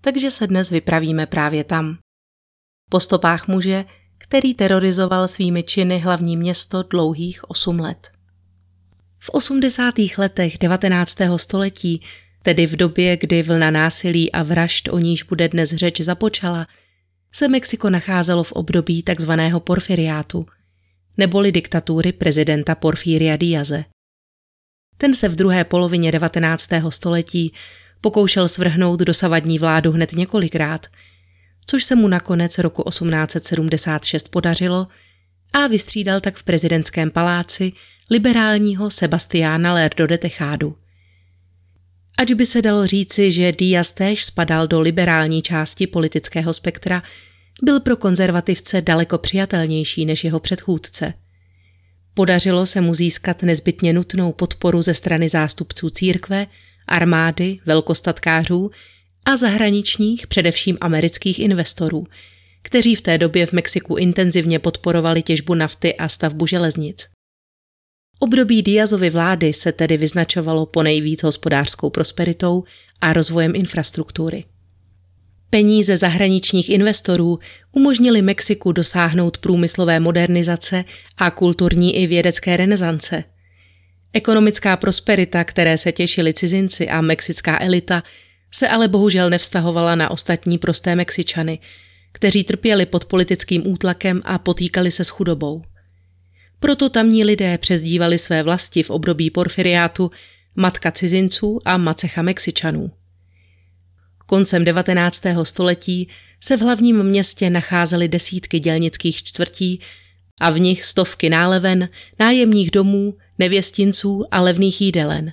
takže se dnes vypravíme právě tam. Po stopách muže, který terorizoval svými činy hlavní město dlouhých 8 let. V 80. letech 19. století, tedy v době, kdy vlna násilí a vražd, o níž bude dnes řeč, započala, se Mexiko nacházelo v období tzv. porfiriátu, neboli diktatury prezidenta Porfiria Díaze. Ten se v druhé polovině 19. století Pokoušel svrhnout dosavadní vládu hned několikrát, což se mu nakonec roku 1876 podařilo a vystřídal tak v prezidentském paláci liberálního Sebastiána Lerdo de Techádu. Ač by se dalo říci, že Díaz též spadal do liberální části politického spektra, byl pro konzervativce daleko přijatelnější než jeho předchůdce. Podařilo se mu získat nezbytně nutnou podporu ze strany zástupců církve, armády, velkostatkářů a zahraničních, především amerických investorů, kteří v té době v Mexiku intenzivně podporovali těžbu nafty a stavbu železnic. Období Diazovy vlády se tedy vyznačovalo po nejvíc hospodářskou prosperitou a rozvojem infrastruktury. Peníze zahraničních investorů umožnili Mexiku dosáhnout průmyslové modernizace a kulturní i vědecké renesance – Ekonomická prosperita, které se těšili cizinci a mexická elita, se ale bohužel nevztahovala na ostatní prosté Mexičany, kteří trpěli pod politickým útlakem a potýkali se s chudobou. Proto tamní lidé přezdívali své vlasti v období porfiriátu matka cizinců a macecha Mexičanů. Koncem 19. století se v hlavním městě nacházely desítky dělnických čtvrtí a v nich stovky náleven, nájemních domů, nevěstinců a levných jídelen.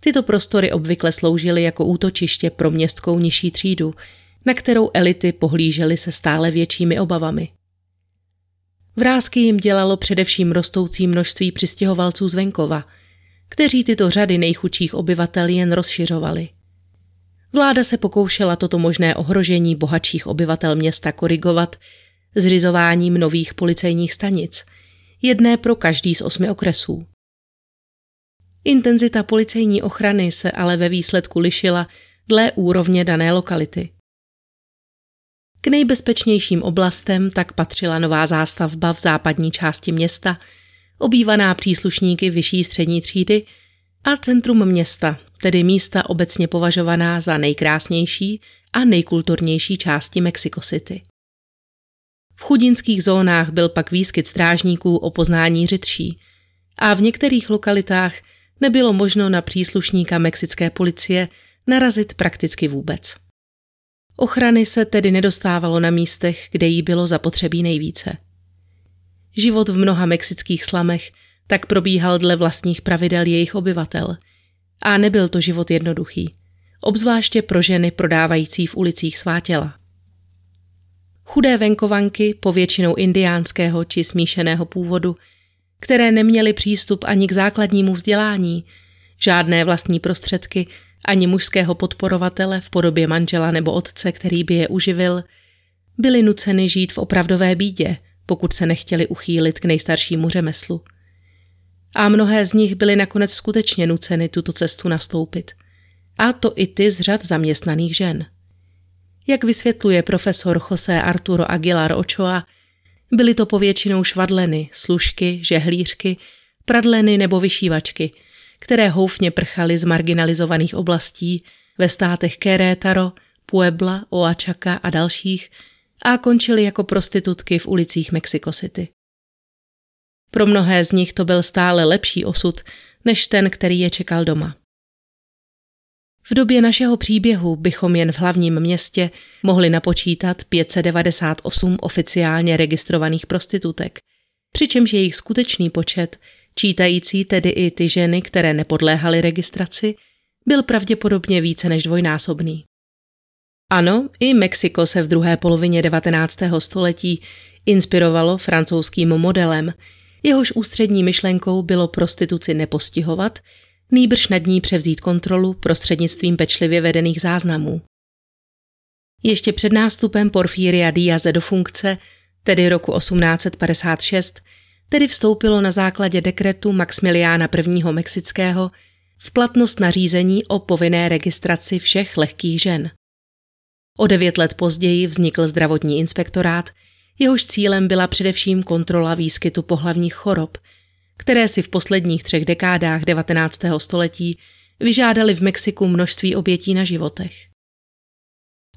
Tyto prostory obvykle sloužily jako útočiště pro městskou nižší třídu, na kterou elity pohlížely se stále většími obavami. Vrázky jim dělalo především rostoucí množství přistěhovalců z venkova, kteří tyto řady nejchudších obyvatel jen rozšiřovali. Vláda se pokoušela toto možné ohrožení bohatších obyvatel města korigovat zřizováním nových policejních stanic, jedné pro každý z osmi okresů. Intenzita policejní ochrany se ale ve výsledku lišila dle úrovně dané lokality. K nejbezpečnějším oblastem tak patřila nová zástavba v západní části města, obývaná příslušníky vyšší střední třídy a centrum města, tedy místa obecně považovaná za nejkrásnější a nejkulturnější části Mexico City. V chudinských zónách byl pak výskyt strážníků o poznání řidší a v některých lokalitách nebylo možno na příslušníka mexické policie narazit prakticky vůbec. Ochrany se tedy nedostávalo na místech, kde jí bylo zapotřebí nejvíce. Život v mnoha mexických slamech tak probíhal dle vlastních pravidel jejich obyvatel. A nebyl to život jednoduchý, obzvláště pro ženy prodávající v ulicích svá těla. Chudé venkovanky, povětšinou indiánského či smíšeného původu, které neměly přístup ani k základnímu vzdělání, žádné vlastní prostředky, ani mužského podporovatele v podobě manžela nebo otce, který by je uživil, byly nuceny žít v opravdové bídě, pokud se nechtěli uchýlit k nejstaršímu řemeslu. A mnohé z nich byly nakonec skutečně nuceny tuto cestu nastoupit. A to i ty z řad zaměstnaných žen. Jak vysvětluje profesor José Arturo Aguilar Ochoa, byly to povětšinou švadleny, služky, žehlířky, pradleny nebo vyšívačky, které houfně prchaly z marginalizovaných oblastí ve státech Querétaro, Puebla, Oaxaca a dalších a končily jako prostitutky v ulicích Mexico City. Pro mnohé z nich to byl stále lepší osud, než ten, který je čekal doma. V době našeho příběhu bychom jen v hlavním městě mohli napočítat 598 oficiálně registrovaných prostitutek, přičemž jejich skutečný počet, čítající tedy i ty ženy, které nepodléhaly registraci, byl pravděpodobně více než dvojnásobný. Ano, i Mexiko se v druhé polovině 19. století inspirovalo francouzským modelem. Jehož ústřední myšlenkou bylo prostituci nepostihovat, nýbrž nad ní převzít kontrolu prostřednictvím pečlivě vedených záznamů. Ještě před nástupem Porfíria Díaze do funkce, tedy roku 1856, tedy vstoupilo na základě dekretu Maximiliána I. Mexického v platnost nařízení o povinné registraci všech lehkých žen. O devět let později vznikl zdravotní inspektorát, jehož cílem byla především kontrola výskytu pohlavních chorob, které si v posledních třech dekádách 19. století vyžádali v Mexiku množství obětí na životech.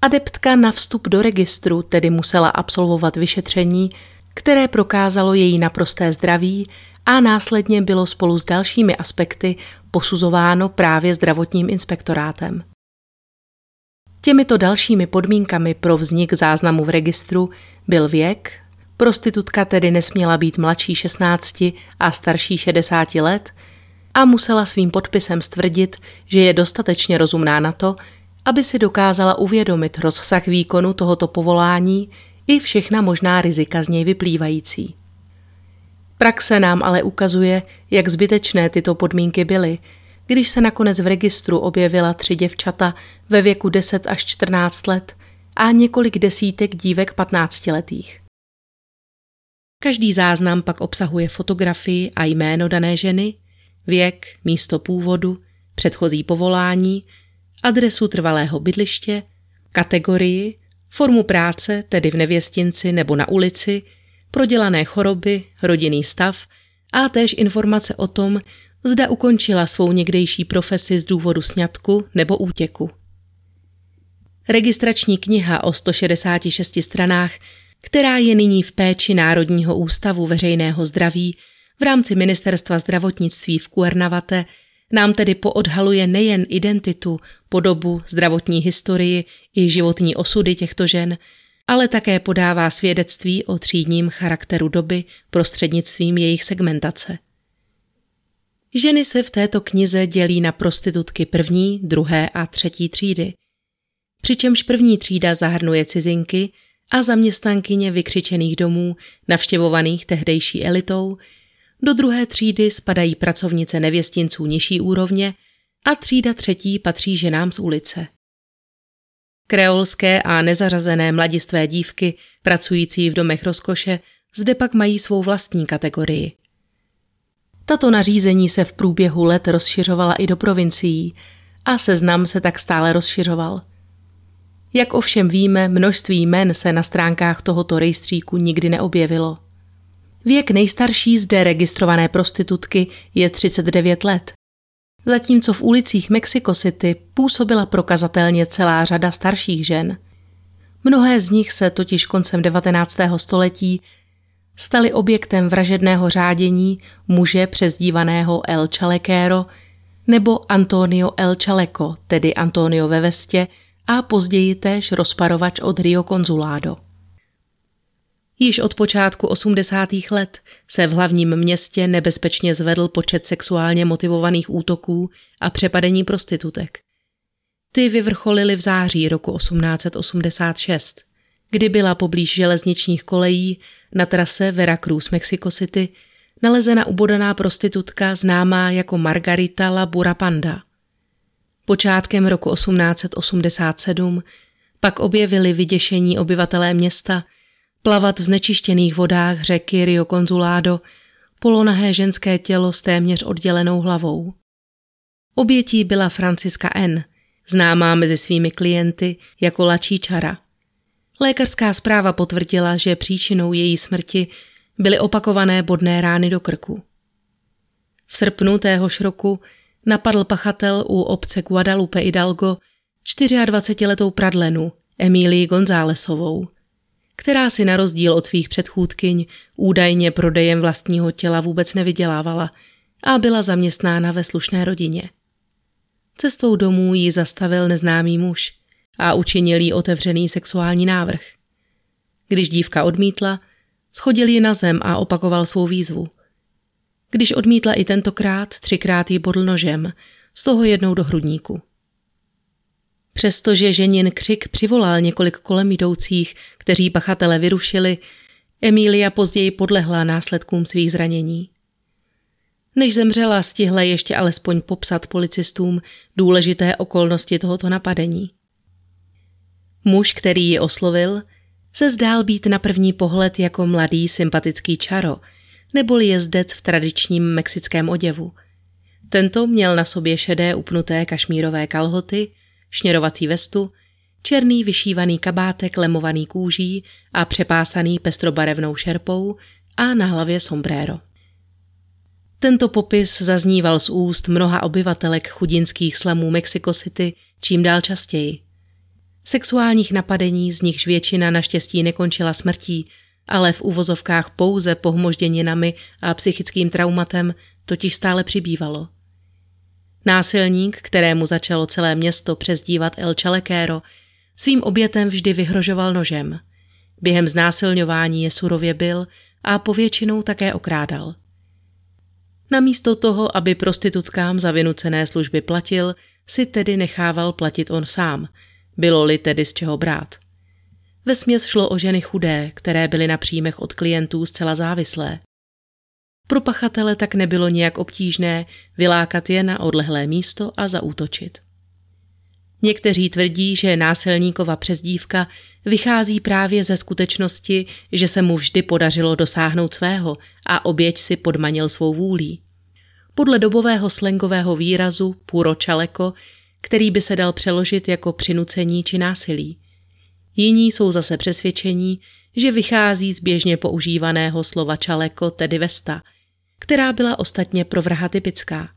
Adeptka na vstup do registru tedy musela absolvovat vyšetření, které prokázalo její naprosté zdraví a následně bylo spolu s dalšími aspekty posuzováno právě zdravotním inspektorátem. Těmito dalšími podmínkami pro vznik záznamu v registru byl věk, prostitutka tedy nesměla být mladší 16 a starší 60 let a musela svým podpisem stvrdit, že je dostatečně rozumná na to, aby si dokázala uvědomit rozsah výkonu tohoto povolání i všechna možná rizika z něj vyplývající. Praxe nám ale ukazuje, jak zbytečné tyto podmínky byly, když se nakonec v registru objevila tři děvčata ve věku 10 až 14 let a několik desítek dívek 15 letých. Každý záznam pak obsahuje fotografii a jméno dané ženy, věk, místo původu, předchozí povolání, adresu trvalého bydliště, kategorii, formu práce, tedy v nevěstinci nebo na ulici, prodělané choroby, rodinný stav a též informace o tom, zda ukončila svou někdejší profesi z důvodu sňatku nebo útěku. Registrační kniha o 166 stranách, která je nyní v péči Národního ústavu veřejného zdraví v rámci Ministerstva zdravotnictví v Cuernavate, nám tedy poodhaluje nejen identitu, podobu, zdravotní historii i životní osudy těchto žen, ale také podává svědectví o třídním charakteru doby prostřednictvím jejich segmentace. Ženy se v této knize dělí na prostitutky první, druhé a třetí třídy. Přičemž první třída zahrnuje cizinky a zaměstnankyně vykřičených domů, navštěvovaných tehdejší elitou, do druhé třídy spadají pracovnice nevěstinců nižší úrovně a třída třetí patří ženám z ulice. Kreolské a nezařazené mladistvé dívky, pracující v domech rozkoše, zde pak mají svou vlastní kategorii. Tato nařízení se v průběhu let rozšiřovala i do provincií a seznam se tak stále rozšiřoval. Jak ovšem víme, množství jmen se na stránkách tohoto rejstříku nikdy neobjevilo. Věk nejstarší zde registrované prostitutky je 39 let. Zatímco v ulicích Mexico City působila prokazatelně celá řada starších žen. Mnohé z nich se totiž koncem 19. století staly objektem vražedného řádění muže přezdívaného El Chalequero nebo Antonio El Chaleco, tedy Antonio ve vestě, a později též rozparovač od Rio Consulado. Již od počátku 80. let se v hlavním městě nebezpečně zvedl počet sexuálně motivovaných útoků a přepadení prostitutek. Ty vyvrcholily v září roku 1886, kdy byla poblíž železničních kolejí na trase Veracruz Mexico City nalezena ubodaná prostitutka známá jako Margarita La Burapanda. Počátkem roku 1887 pak objevili vyděšení obyvatelé města – plavat v znečištěných vodách řeky Rio Consulado polonahé ženské tělo s téměř oddělenou hlavou. Obětí byla Franciska N., známá mezi svými klienty jako Lačíčara. Lékařská zpráva potvrdila, že příčinou její smrti byly opakované bodné rány do krku. V srpnu téhož roku napadl pachatel u obce Guadalupe Hidalgo 24-letou pradlenu Emílii Gonzálesovou která si na rozdíl od svých předchůdkyň údajně prodejem vlastního těla vůbec nevydělávala a byla zaměstnána ve slušné rodině. Cestou domů ji zastavil neznámý muž a učinil jí otevřený sexuální návrh. Když dívka odmítla, schodil ji na zem a opakoval svou výzvu. Když odmítla i tentokrát, třikrát ji bodl nožem, z toho jednou do hrudníku. Přestože ženin křik přivolal několik kolem jdoucích, kteří pachatele vyrušili, Emília později podlehla následkům svých zranění. Než zemřela, stihla ještě alespoň popsat policistům důležité okolnosti tohoto napadení. Muž, který ji oslovil, se zdál být na první pohled jako mladý sympatický čaro, neboli jezdec v tradičním mexickém oděvu. Tento měl na sobě šedé upnuté kašmírové kalhoty, šněrovací vestu, černý vyšívaný kabátek lemovaný kůží a přepásaný pestrobarevnou šerpou a na hlavě sombrero. Tento popis zazníval z úst mnoha obyvatelek chudinských slamů Mexico City čím dál častěji. Sexuálních napadení, z nichž většina naštěstí nekončila smrtí, ale v uvozovkách pouze pohmožděninami a psychickým traumatem totiž stále přibývalo. Násilník, kterému začalo celé město přezdívat El Chalequero, svým obětem vždy vyhrožoval nožem. Během znásilňování je surově byl a povětšinou také okrádal. Namísto toho, aby prostitutkám za vynucené služby platil, si tedy nechával platit on sám – bylo-li tedy z čeho brát. Ve směs šlo o ženy chudé, které byly na příjmech od klientů zcela závislé. Pro pachatele tak nebylo nějak obtížné vylákat je na odlehlé místo a zaútočit. Někteří tvrdí, že násilníkova přezdívka vychází právě ze skutečnosti, že se mu vždy podařilo dosáhnout svého a oběť si podmanil svou vůlí. Podle dobového slangového výrazu puro čaleko který by se dal přeložit jako přinucení či násilí. Jiní jsou zase přesvědčení, že vychází z běžně používaného slova čaleko, tedy vesta, která byla ostatně pro vraha typická.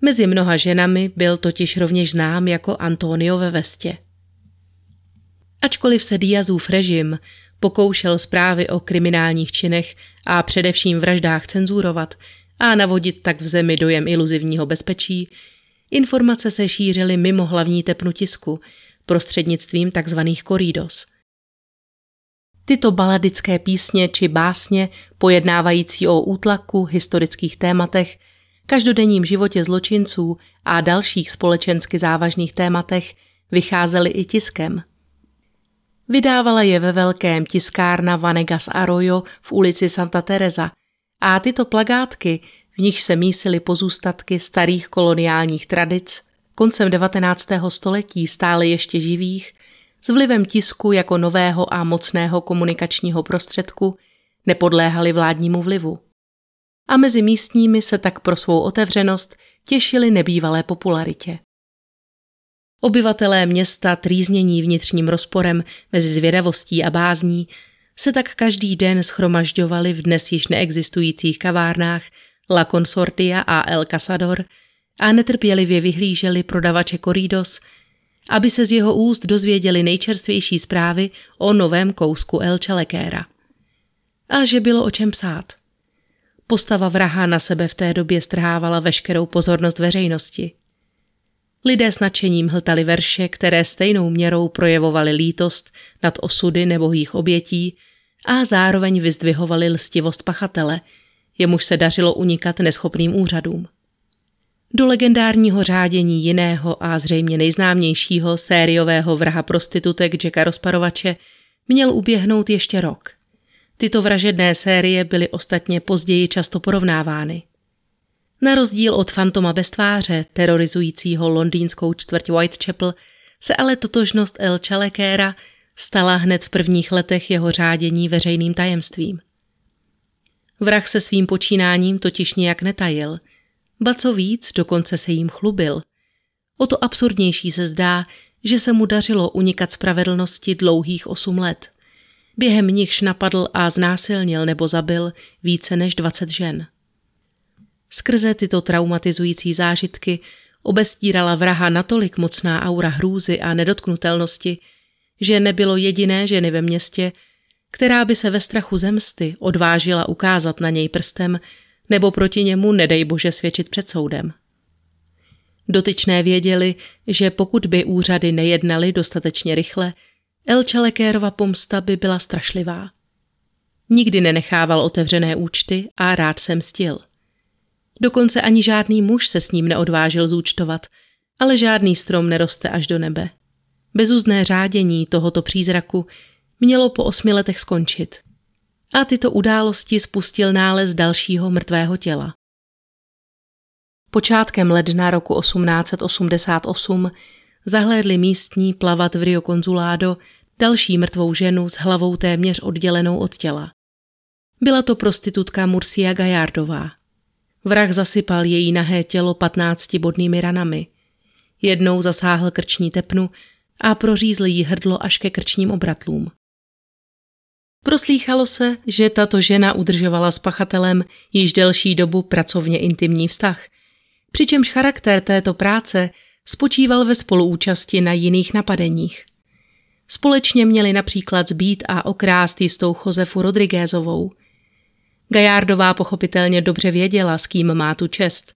Mezi mnoha ženami byl totiž rovněž znám jako Antonio ve vestě. Ačkoliv se Diazův režim pokoušel zprávy o kriminálních činech a především vraždách cenzurovat a navodit tak v zemi dojem iluzivního bezpečí, Informace se šířily mimo hlavní tepnu tisku, prostřednictvím tzv. korídos. Tyto baladické písně či básně, pojednávající o útlaku, historických tématech, každodenním životě zločinců a dalších společensky závažných tématech, vycházely i tiskem. Vydávala je ve velkém tiskárna Vanegas Arroyo v ulici Santa Teresa a tyto plagátky v nich se mísily pozůstatky starých koloniálních tradic, koncem 19. století stále ještě živých, s vlivem tisku jako nového a mocného komunikačního prostředku nepodléhali vládnímu vlivu. A mezi místními se tak pro svou otevřenost těšili nebývalé popularitě. Obyvatelé města trýznění vnitřním rozporem mezi zvědavostí a bázní se tak každý den schromažďovali v dnes již neexistujících kavárnách La Consortia a El Casador a netrpělivě vyhlíželi prodavače Corridos, aby se z jeho úst dozvěděli nejčerstvější zprávy o novém kousku El Chalequera. A že bylo o čem psát. Postava vraha na sebe v té době strhávala veškerou pozornost veřejnosti. Lidé s nadšením hltali verše, které stejnou měrou projevovaly lítost nad osudy nebohých obětí a zároveň vyzdvihovali lstivost pachatele – jemuž se dařilo unikat neschopným úřadům. Do legendárního řádění jiného a zřejmě nejznámějšího sériového vraha prostitutek Jacka Rozparovače měl uběhnout ještě rok. Tyto vražedné série byly ostatně později často porovnávány. Na rozdíl od fantoma bez tváře, terorizujícího londýnskou čtvrť Whitechapel, se ale totožnost El Chalequera stala hned v prvních letech jeho řádění veřejným tajemstvím. Vrah se svým počínáním totiž nijak netajil. Ba co víc, dokonce se jim chlubil. O to absurdnější se zdá, že se mu dařilo unikat spravedlnosti dlouhých osm let. Během nichž napadl a znásilnil nebo zabil více než 20 žen. Skrze tyto traumatizující zážitky obestírala vraha natolik mocná aura hrůzy a nedotknutelnosti, že nebylo jediné ženy ve městě, která by se ve strachu zemsty odvážila ukázat na něj prstem nebo proti němu, nedej bože, svědčit před soudem. Dotyčné věděli, že pokud by úřady nejednaly dostatečně rychle, El Čalekérova pomsta by byla strašlivá. Nikdy nenechával otevřené účty a rád se mstil. Dokonce ani žádný muž se s ním neodvážil zúčtovat, Ale žádný strom neroste až do nebe. Bezuzné řádění tohoto přízraku mělo po osmi letech skončit. A tyto události spustil nález dalšího mrtvého těla. Počátkem ledna roku 1888 zahlédli místní plavat v Rio Consulado další mrtvou ženu s hlavou téměř oddělenou od těla. Byla to prostitutka Murcia Gajardová. Vrah zasypal její nahé tělo patnácti bodnými ranami. Jednou zasáhl krční tepnu a prořízl jí hrdlo až ke krčním obratlům. Proslýchalo se, že tato žena udržovala s pachatelem již delší dobu pracovně intimní vztah, přičemž charakter této práce spočíval ve spoluúčasti na jiných napadeních. Společně měli například zbít a okrást jistou Josefu Rodriguezovou. Gajardová pochopitelně dobře věděla, s kým má tu čest,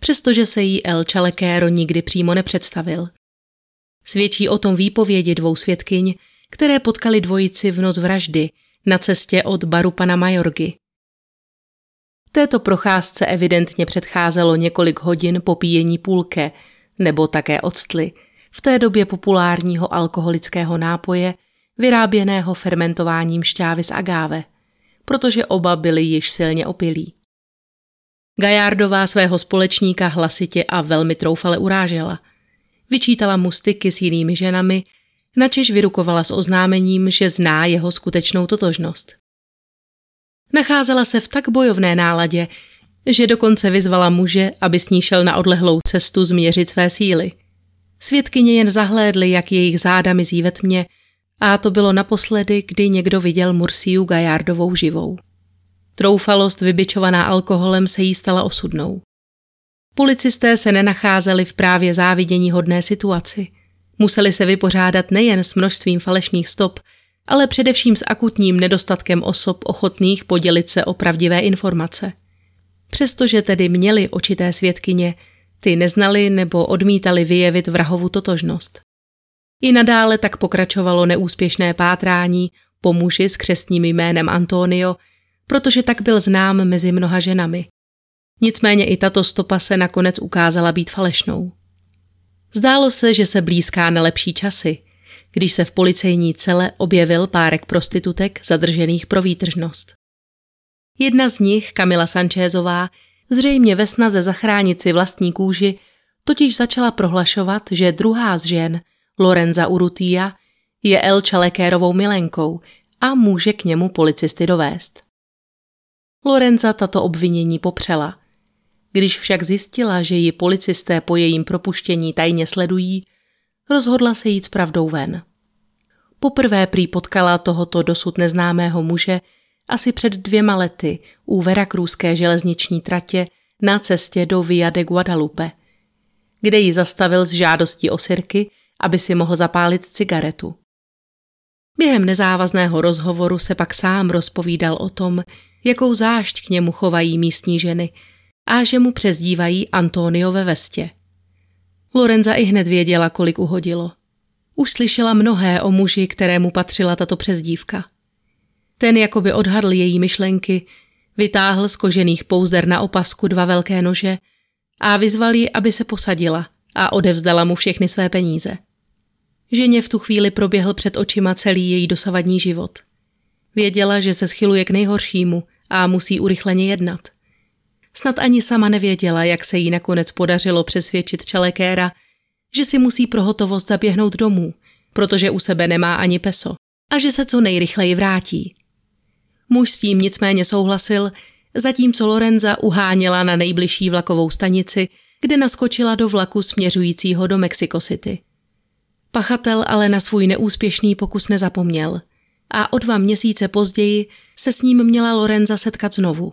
přestože se jí El Chalequero nikdy přímo nepředstavil. Svědčí o tom výpovědi dvou svědkyň, které potkali dvojici v noc vraždy na cestě od baru pana Majorgy. Této procházce evidentně předcházelo několik hodin popíjení půlke nebo také octly, v té době populárního alkoholického nápoje, vyráběného fermentováním šťávy z agáve, protože oba byli již silně opilí. Gajardová svého společníka hlasitě a velmi troufale urážela. Vyčítala mu styky s jinými ženami, načež vyrukovala s oznámením, že zná jeho skutečnou totožnost. Nacházela se v tak bojovné náladě, že dokonce vyzvala muže, aby s ní šel na odlehlou cestu změřit své síly. Svědkyně jen zahlédly, jak jejich záda mizí ve tmě, a to bylo naposledy, kdy někdo viděl Mursiu Gajardovou živou. Troufalost vybičovaná alkoholem se jí stala osudnou. Policisté se nenacházeli v právě závidění hodné situaci. Museli se vypořádat nejen s množstvím falešných stop, ale především s akutním nedostatkem osob ochotných podělit se o pravdivé informace. Přestože tedy měli očité svědkyně, ty neznali nebo odmítali vyjevit vrahovu totožnost. I nadále tak pokračovalo neúspěšné pátrání po muži s křestním jménem Antonio, protože tak byl znám mezi mnoha ženami. Nicméně i tato stopa se nakonec ukázala být falešnou. Zdálo se, že se blízká nelepší časy, když se v policejní cele objevil párek prostitutek zadržených pro výtržnost. Jedna z nich, Kamila Sanchezová, zřejmě ve snaze zachránit si vlastní kůži, totiž začala prohlašovat, že druhá z žen, Lorenza Urutia, je El Čalekérovou milenkou a může k němu policisty dovést. Lorenza tato obvinění popřela. Když však zjistila, že ji policisté po jejím propuštění tajně sledují, rozhodla se jít s pravdou ven. Poprvé prý potkala tohoto dosud neznámého muže asi před dvěma lety u Veracruzské železniční tratě na cestě do Via de Guadalupe, kde ji zastavil s žádostí o sirky, aby si mohl zapálit cigaretu. Během nezávazného rozhovoru se pak sám rozpovídal o tom, jakou zášť k němu chovají místní ženy a že mu přezdívají Antonio ve vestě. Lorenza i hned věděla, kolik uhodilo. Už slyšela mnohé o muži, kterému patřila tato přezdívka – ten jakoby odhadl její myšlenky, vytáhl z kožených pouzer na opasku dva velké nože a vyzval ji, aby se posadila a odevzdala mu všechny své peníze. Ženě v tu chvíli proběhl před očima celý její dosavadní život. Věděla, že se schyluje k nejhoršímu a musí urychleně jednat. Snad ani sama nevěděla, jak se jí nakonec podařilo přesvědčit Čalekéra, že si musí pro hotovost zaběhnout domů, protože u sebe nemá ani peso a že se co nejrychleji vrátí. Muž s tím nicméně souhlasil, zatímco Lorenza uháněla na nejbližší vlakovou stanici, kde naskočila do vlaku směřujícího do Mexico City. Pachatel ale na svůj neúspěšný pokus nezapomněl a o dva měsíce později se s ním měla Lorenza setkat znovu.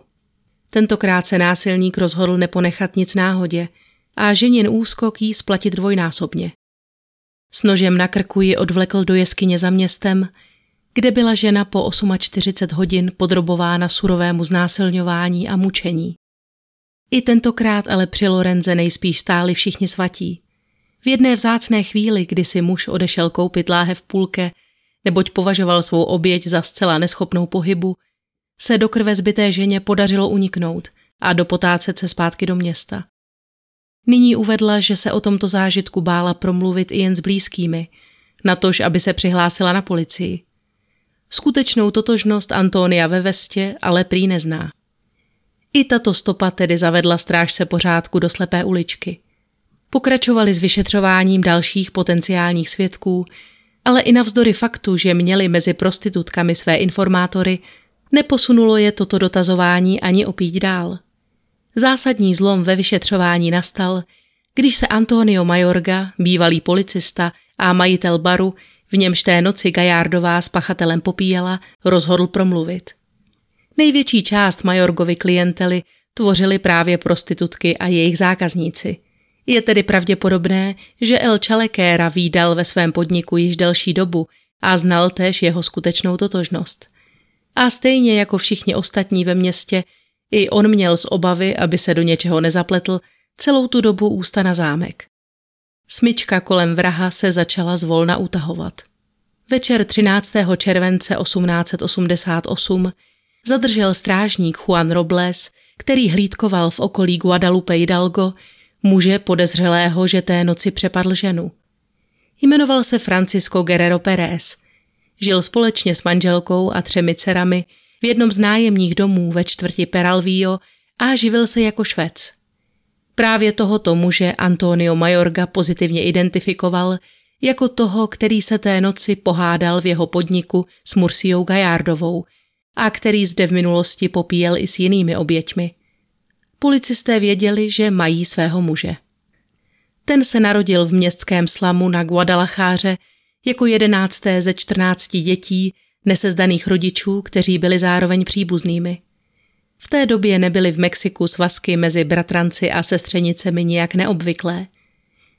Tentokrát se násilník rozhodl neponechat nic náhodě a ženin úskok jí splatit dvojnásobně. S nožem na krku ji odvlekl do jeskyně za městem, kde byla žena po 48 hodin podrobována surovému znásilňování a mučení. I tentokrát ale při Lorenze nejspíš stáli všichni svatí. V jedné vzácné chvíli, kdy si muž odešel koupit láhev půlke, neboť považoval svou oběť za zcela neschopnou pohybu, se do krve zbyté ženě podařilo uniknout a dopotácet se zpátky do města. Nyní uvedla, že se o tomto zážitku bála promluvit i jen s blízkými, natož aby se přihlásila na policii. Skutečnou totožnost Antonia ve vestě ale prý nezná. I tato stopa tedy zavedla strážce pořádku do slepé uličky. Pokračovali s vyšetřováním dalších potenciálních svědků, ale i navzdory faktu, že měli mezi prostitutkami své informátory, neposunulo je toto dotazování ani opít dál. Zásadní zlom ve vyšetřování nastal, když se Antonio Majorga, bývalý policista a majitel baru, v němž té noci Gajardová s pachatelem popíjela, rozhodl promluvit. Největší část Majorgovy klientely tvořily právě prostitutky a jejich zákazníci. Je tedy pravděpodobné, že El Čalekéra výdal ve svém podniku již delší dobu a znal též jeho skutečnou totožnost. A stejně jako všichni ostatní ve městě, i on měl z obavy, aby se do něčeho nezapletl, celou tu dobu ústa na zámek. Smyčka kolem vraha se začala zvolna utahovat. Večer 13. července 1888 zadržel strážník Juan Robles, který hlídkoval v okolí Guadalupe Hidalgo, muže podezřelého, že té noci přepadl ženu. Jmenoval se Francisco Guerrero Pérez. Žil společně s manželkou a třemi dcerami v jednom z nájemních domů ve čtvrti Peralvío a živil se jako švec. Právě tohoto muže Antonio Majorga pozitivně identifikoval jako toho, který se té noci pohádal v jeho podniku s Mursiou Gajardovou a který zde v minulosti popíjel i s jinými oběťmi. Policisté věděli, že mají svého muže. Ten se narodil v městském slamu na Guadalacháře jako jedenácté ze čtrnácti dětí nesezdaných rodičů, kteří byli zároveň příbuznými. V té době nebyly v Mexiku svazky mezi bratranci a sestřenicemi nijak neobvyklé.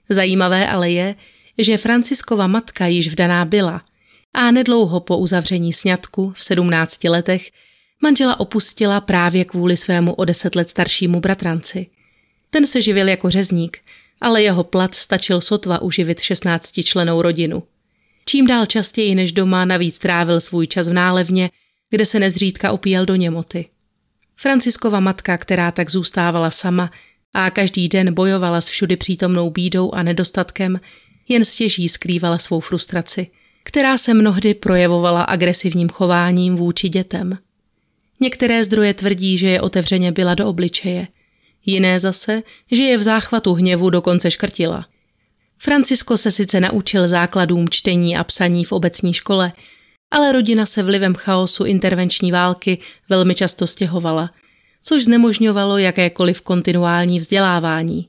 Zajímavé ale je, že Franciskova matka již vdaná byla a nedlouho po uzavření sňatku v 17 letech manžela opustila právě kvůli svému o deset let staršímu bratranci. Ten se živil jako řezník, ale jeho plat stačil sotva uživit 16 členou rodinu. Čím dál častěji než doma navíc trávil svůj čas v nálevně, kde se nezřídka opíjel do němoty. Franciskova matka, která tak zůstávala sama a každý den bojovala s všudy přítomnou bídou a nedostatkem, jen stěží skrývala svou frustraci, která se mnohdy projevovala agresivním chováním vůči dětem. Některé zdroje tvrdí, že je otevřeně byla do obličeje, jiné zase, že je v záchvatu hněvu dokonce škrtila. Francisko se sice naučil základům čtení a psaní v obecní škole, ale rodina se vlivem chaosu intervenční války velmi často stěhovala, což znemožňovalo jakékoliv kontinuální vzdělávání.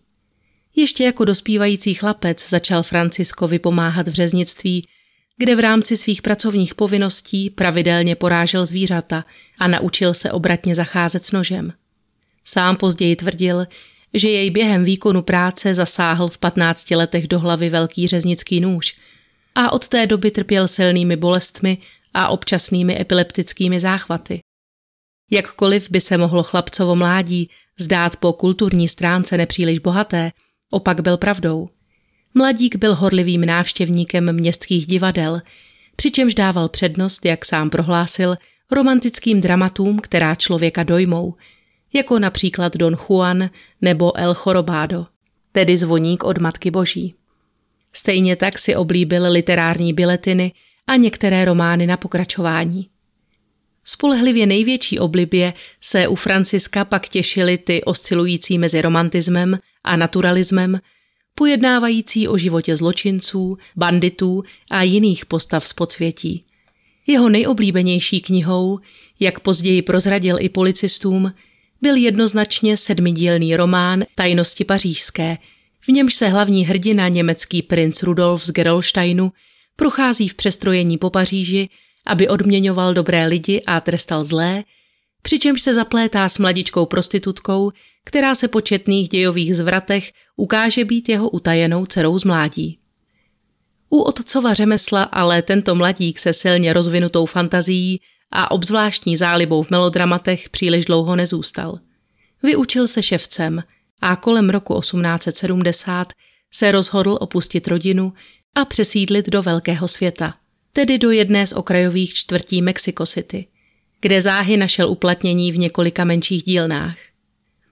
Ještě jako dospívající chlapec začal Francisko vypomáhat v řeznictví, kde v rámci svých pracovních povinností pravidelně porážel zvířata a naučil se obratně zacházet s nožem. Sám později tvrdil, že jej během výkonu práce zasáhl v 15 letech do hlavy velký řeznický nůž a od té doby trpěl silnými bolestmi a občasnými epileptickými záchvaty. Jakkoliv by se mohlo chlapcovo mládí zdát po kulturní stránce nepříliš bohaté, opak byl pravdou. Mladík byl horlivým návštěvníkem městských divadel, přičemž dával přednost, jak sám prohlásil, romantickým dramatům, která člověka dojmou, jako například Don Juan nebo El Chorobado, tedy zvoník od Matky Boží. Stejně tak si oblíbil literární biletiny a některé romány na pokračování. Spolehlivě největší oblibě se u Franciska pak těšily ty oscilující mezi romantismem a naturalismem, pojednávající o životě zločinců, banditů a jiných postav z podsvětí. Jeho nejoblíbenější knihou, jak později prozradil i policistům, byl jednoznačně sedmidílný román Tajnosti pařížské, v němž se hlavní hrdina německý princ Rudolf z Gerolsteinu prochází v přestrojení po Paříži, aby odměňoval dobré lidi a trestal zlé, přičemž se zaplétá s mladičkou prostitutkou, která se po četných dějových zvratech ukáže být jeho utajenou dcerou z mládí. U otcova řemesla ale tento mladík se silně rozvinutou fantazií a obzvláštní zálibou v melodramatech příliš dlouho nezůstal. Vyučil se ševcem a kolem roku 1870 se rozhodl opustit rodinu a přesídlit do velkého světa, tedy do jedné z okrajových čtvrtí Mexico City, kde záhy našel uplatnění v několika menších dílnách.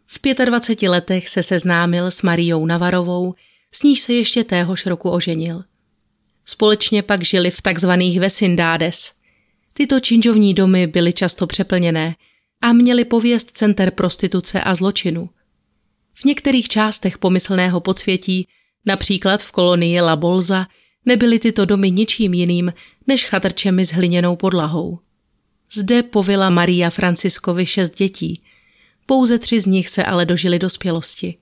V 25 letech se seznámil s Mariou Navarovou, s níž se ještě téhož roku oženil. Společně pak žili v takzvaných vesindádes. Tyto činžovní domy byly často přeplněné a měly pověst center prostituce a zločinu. V některých částech pomyslného podsvětí, například v kolonii La Bolza, nebyly tyto domy ničím jiným než chatrčemi s hliněnou podlahou. Zde povila Maria Franciskovi šest dětí. Pouze tři z nich se ale dožili dospělosti.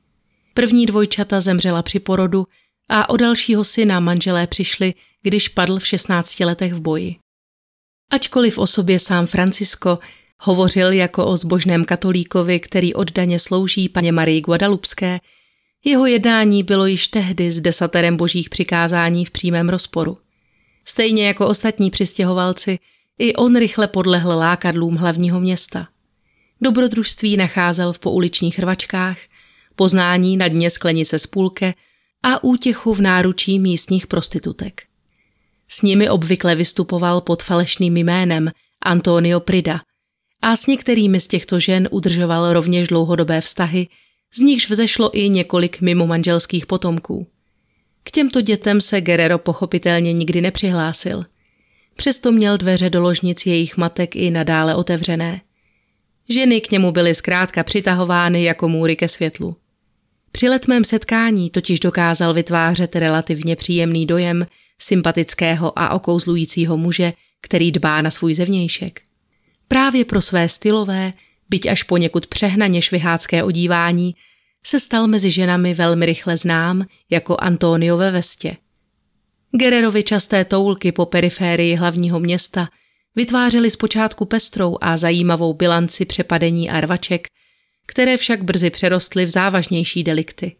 První dvojčata zemřela při porodu a o dalšího syna manželé přišli, když padl v 16 letech v boji. Ačkoliv o sobě sám Francisko hovořil jako o zbožném katolíkovi, který oddaně slouží paně Marii Guadalupské, jeho jednání bylo již tehdy s desaterem božích přikázání v přímém rozporu. Stejně jako ostatní přistěhovalci, i on rychle podlehl lákadlům hlavního města. Dobrodružství nacházel v pouličních rvačkách, poznání na dně sklenice z půlke a útěchu v náručí místních prostitutek. S nimi obvykle vystupoval pod falešným jménem Antonio Prida a s některými z těchto žen udržoval rovněž dlouhodobé vztahy, z nichž vzešlo i několik mimo manželských potomků. K těmto dětem se Guerrero pochopitelně nikdy nepřihlásil. Přesto měl dveře do ložnic jejich matek i nadále otevřené. Ženy k němu byly zkrátka přitahovány jako můry ke světlu. Při letmém setkání totiž dokázal vytvářet relativně příjemný dojem sympatického a okouzlujícího muže, který dbá na svůj zevnějšek. Právě pro své stylové, byť až poněkud přehnaně švihácké odívání, se stal mezi ženami velmi rychle znám jako Antonio ve vestě. Gererovi časté toulky po periférii hlavního města vytvářely zpočátku pestrou a zajímavou bilanci přepadení a rvaček, které však brzy přerostly v závažnější delikty.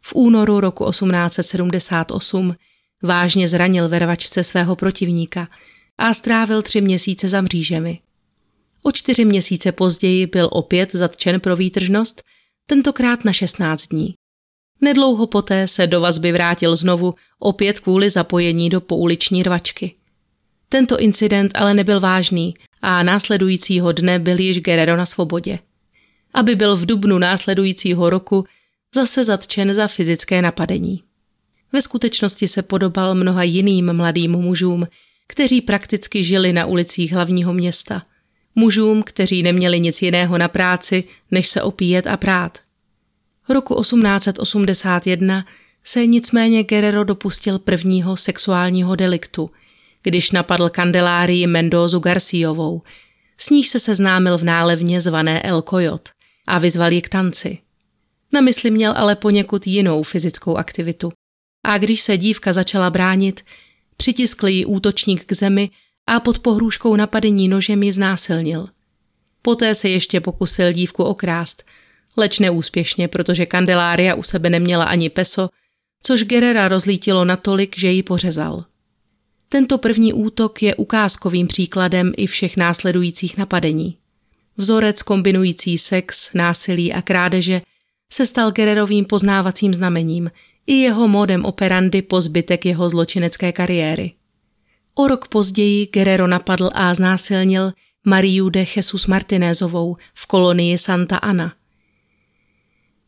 V únoru roku 1878 vážně zranil ve rvačce svého protivníka a strávil tři měsíce za mřížemi. O čtyři měsíce později byl opět zatčen pro výtržnost, tentokrát na 16 dní. Nedlouho poté se do vazby vrátil znovu, opět kvůli zapojení do pouliční rvačky. Tento incident ale nebyl vážný a následujícího dne byl již Guerrero na svobodě. Aby byl v dubnu následujícího roku zase zatčen za fyzické napadení. Ve skutečnosti se podobal mnoha jiným mladým mužům, kteří prakticky žili na ulicích hlavního města. Mužům, kteří neměli nic jiného na práci, než se opíjet a prát. Roku 1881 se nicméně Guerrero dopustil prvního sexuálního deliktu, když napadl kandelárii Mendozu Garciovou, s níž se seznámil v nálevně zvané El Coyot a vyzval ji k tanci. Na mysli měl ale poněkud jinou fyzickou aktivitu. A když se dívka začala bránit, přitiskl ji útočník k zemi a pod pohrůžkou napadení nožem ji znásilnil. Poté se ještě pokusil dívku okrást, leč neúspěšně, protože kandelária u sebe neměla ani peso, což Gerera rozlítilo natolik, že ji pořezal. Tento první útok je ukázkovým příkladem i všech následujících napadení. Vzorec kombinující sex, násilí a krádeže se stal Gererovým poznávacím znamením i jeho modem operandy po zbytek jeho zločinecké kariéry. O rok později Guerrero napadl a znásilnil Mariu de Jesus Martinézovou v kolonii Santa Ana.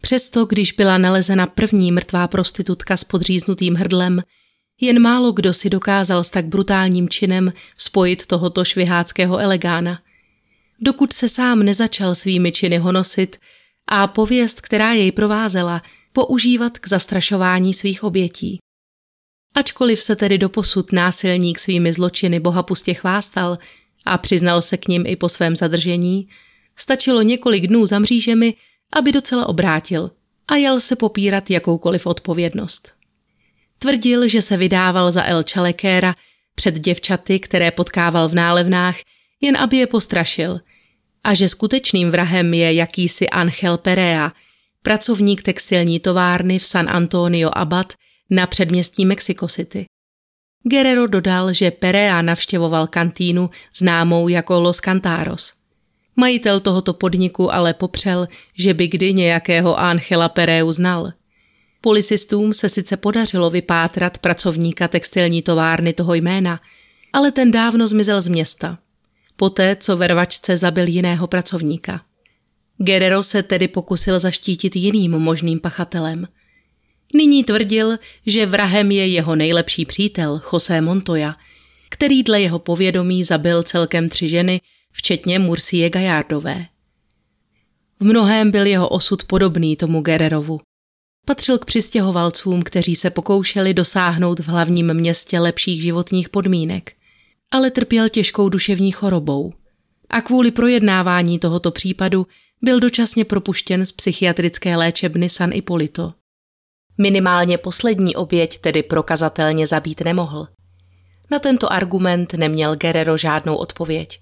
Přesto, když byla nalezena první mrtvá prostitutka s podříznutým hrdlem, jen málo kdo si dokázal s tak brutálním činem spojit tohoto šviháckého elegána. Dokud se sám nezačal svými činy honosit a pověst, která jej provázela, používat k zastrašování svých obětí. Ačkoliv se tedy doposud násilník svými zločiny bohapustě chvástal a přiznal se k ním i po svém zadržení, stačilo několik dnů za mřížemi, aby docela obrátil a jel se popírat jakoukoliv odpovědnost. Tvrdil, že se vydával za El Čalekéra před děvčaty, které potkával v nálevnách, jen aby je postrašil, a že skutečným vrahem je jakýsi Angel Perea, pracovník textilní továrny v San Antonio Abad na předměstí Mexico City. Guerrero dodal, že Perea navštěvoval kantýnu známou jako Los Cantaros. Majitel tohoto podniku ale popřel, že by kdy nějakého Angela Pereu znal. Policistům se sice podařilo vypátrat pracovníka textilní továrny toho jména, ale ten dávno zmizel z města. Poté, co ve rvačce zabil jiného pracovníka. Guerrero se tedy pokusil zaštítit jiným možným pachatelem. Nyní tvrdil, že vrahem je jeho nejlepší přítel José Montoya, který dle jeho povědomí zabil celkem tři ženy, včetně Murcie Gajardové. V mnohém byl jeho osud podobný tomu Guerrerovu. Patřil k přistěhovalcům, kteří se pokoušeli dosáhnout v hlavním městě lepších životních podmínek, ale trpěl těžkou duševní chorobou. A kvůli projednávání tohoto případu byl dočasně propuštěn z psychiatrické léčebny San Ipolito. Minimálně poslední oběť tedy prokazatelně zabít nemohl. Na tento argument neměl Guerrero žádnou odpověď.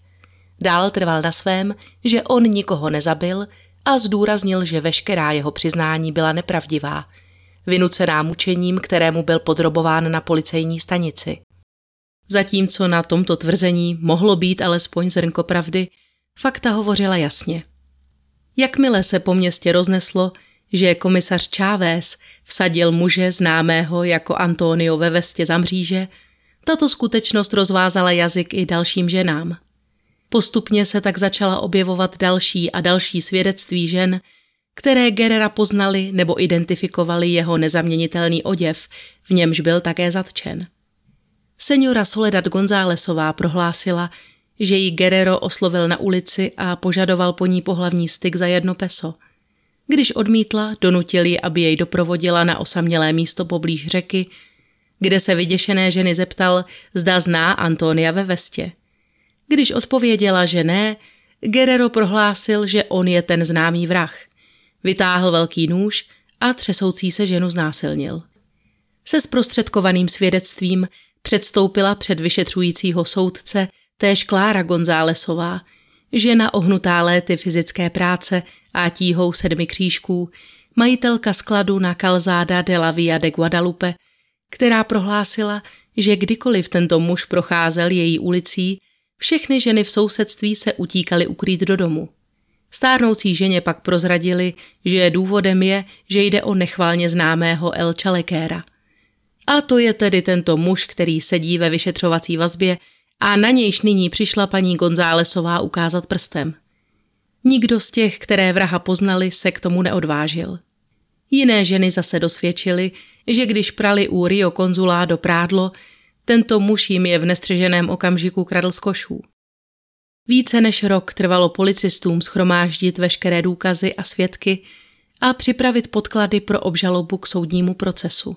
Dál trval na svém, že on nikoho nezabil a zdůraznil, že veškerá jeho přiznání byla nepravdivá, vynucená mučením, kterému byl podrobován na policejní stanici. Zatímco na tomto tvrzení mohlo být alespoň zrnko pravdy, fakta hovořila jasně. Jakmile se po městě rozneslo, že komisař Chávez vsadil muže známého jako Antonio ve vestě za mříže, tato skutečnost rozvázala jazyk i dalším ženám. Postupně se tak začala objevovat další a další svědectví žen, které Gerera poznali nebo identifikovali jeho nezaměnitelný oděv, v němž byl také zatčen. Seniora Soledad Gonzálesová prohlásila, že ji Guerrero oslovil na ulici a požadoval po ní pohlavní styk za jedno peso. Když odmítla, donutil ji, aby jej doprovodila na osamělé místo poblíž řeky, kde se vyděšené ženy zeptal, zda zná Antonia ve vestě. Když odpověděla, že ne, Guerrero prohlásil, že on je ten známý vrah. Vytáhl velký nůž a třesoucí se ženu znásilnil. Se zprostředkovaným svědectvím předstoupila před vyšetřujícího soudce též Klára Gonzálesová, žena ohnutá léty fyzické práce a tíhou sedmi křížků, majitelka skladu na Calzada de la Via de Guadalupe, která prohlásila, že kdykoliv tento muž procházel její ulicí, všechny ženy v sousedství se utíkaly ukrýt do domu. Stárnoucí ženě pak prozradili, že důvodem je, že jde o nechvalně známého El Chalekéra. A to je tedy tento muž, který sedí ve vyšetřovací vazbě a na nějž nyní přišla paní Gonzálesová ukázat prstem. Nikdo z těch, které vraha poznali, se k tomu neodvážil. Jiné ženy zase dosvědčily, že když prali u Rio konzulá do prádlo, tento muž jim je v nestřeženém okamžiku kradl z košů. Více než rok trvalo policistům schromáždit veškeré důkazy a svědky a připravit podklady pro obžalobu k soudnímu procesu.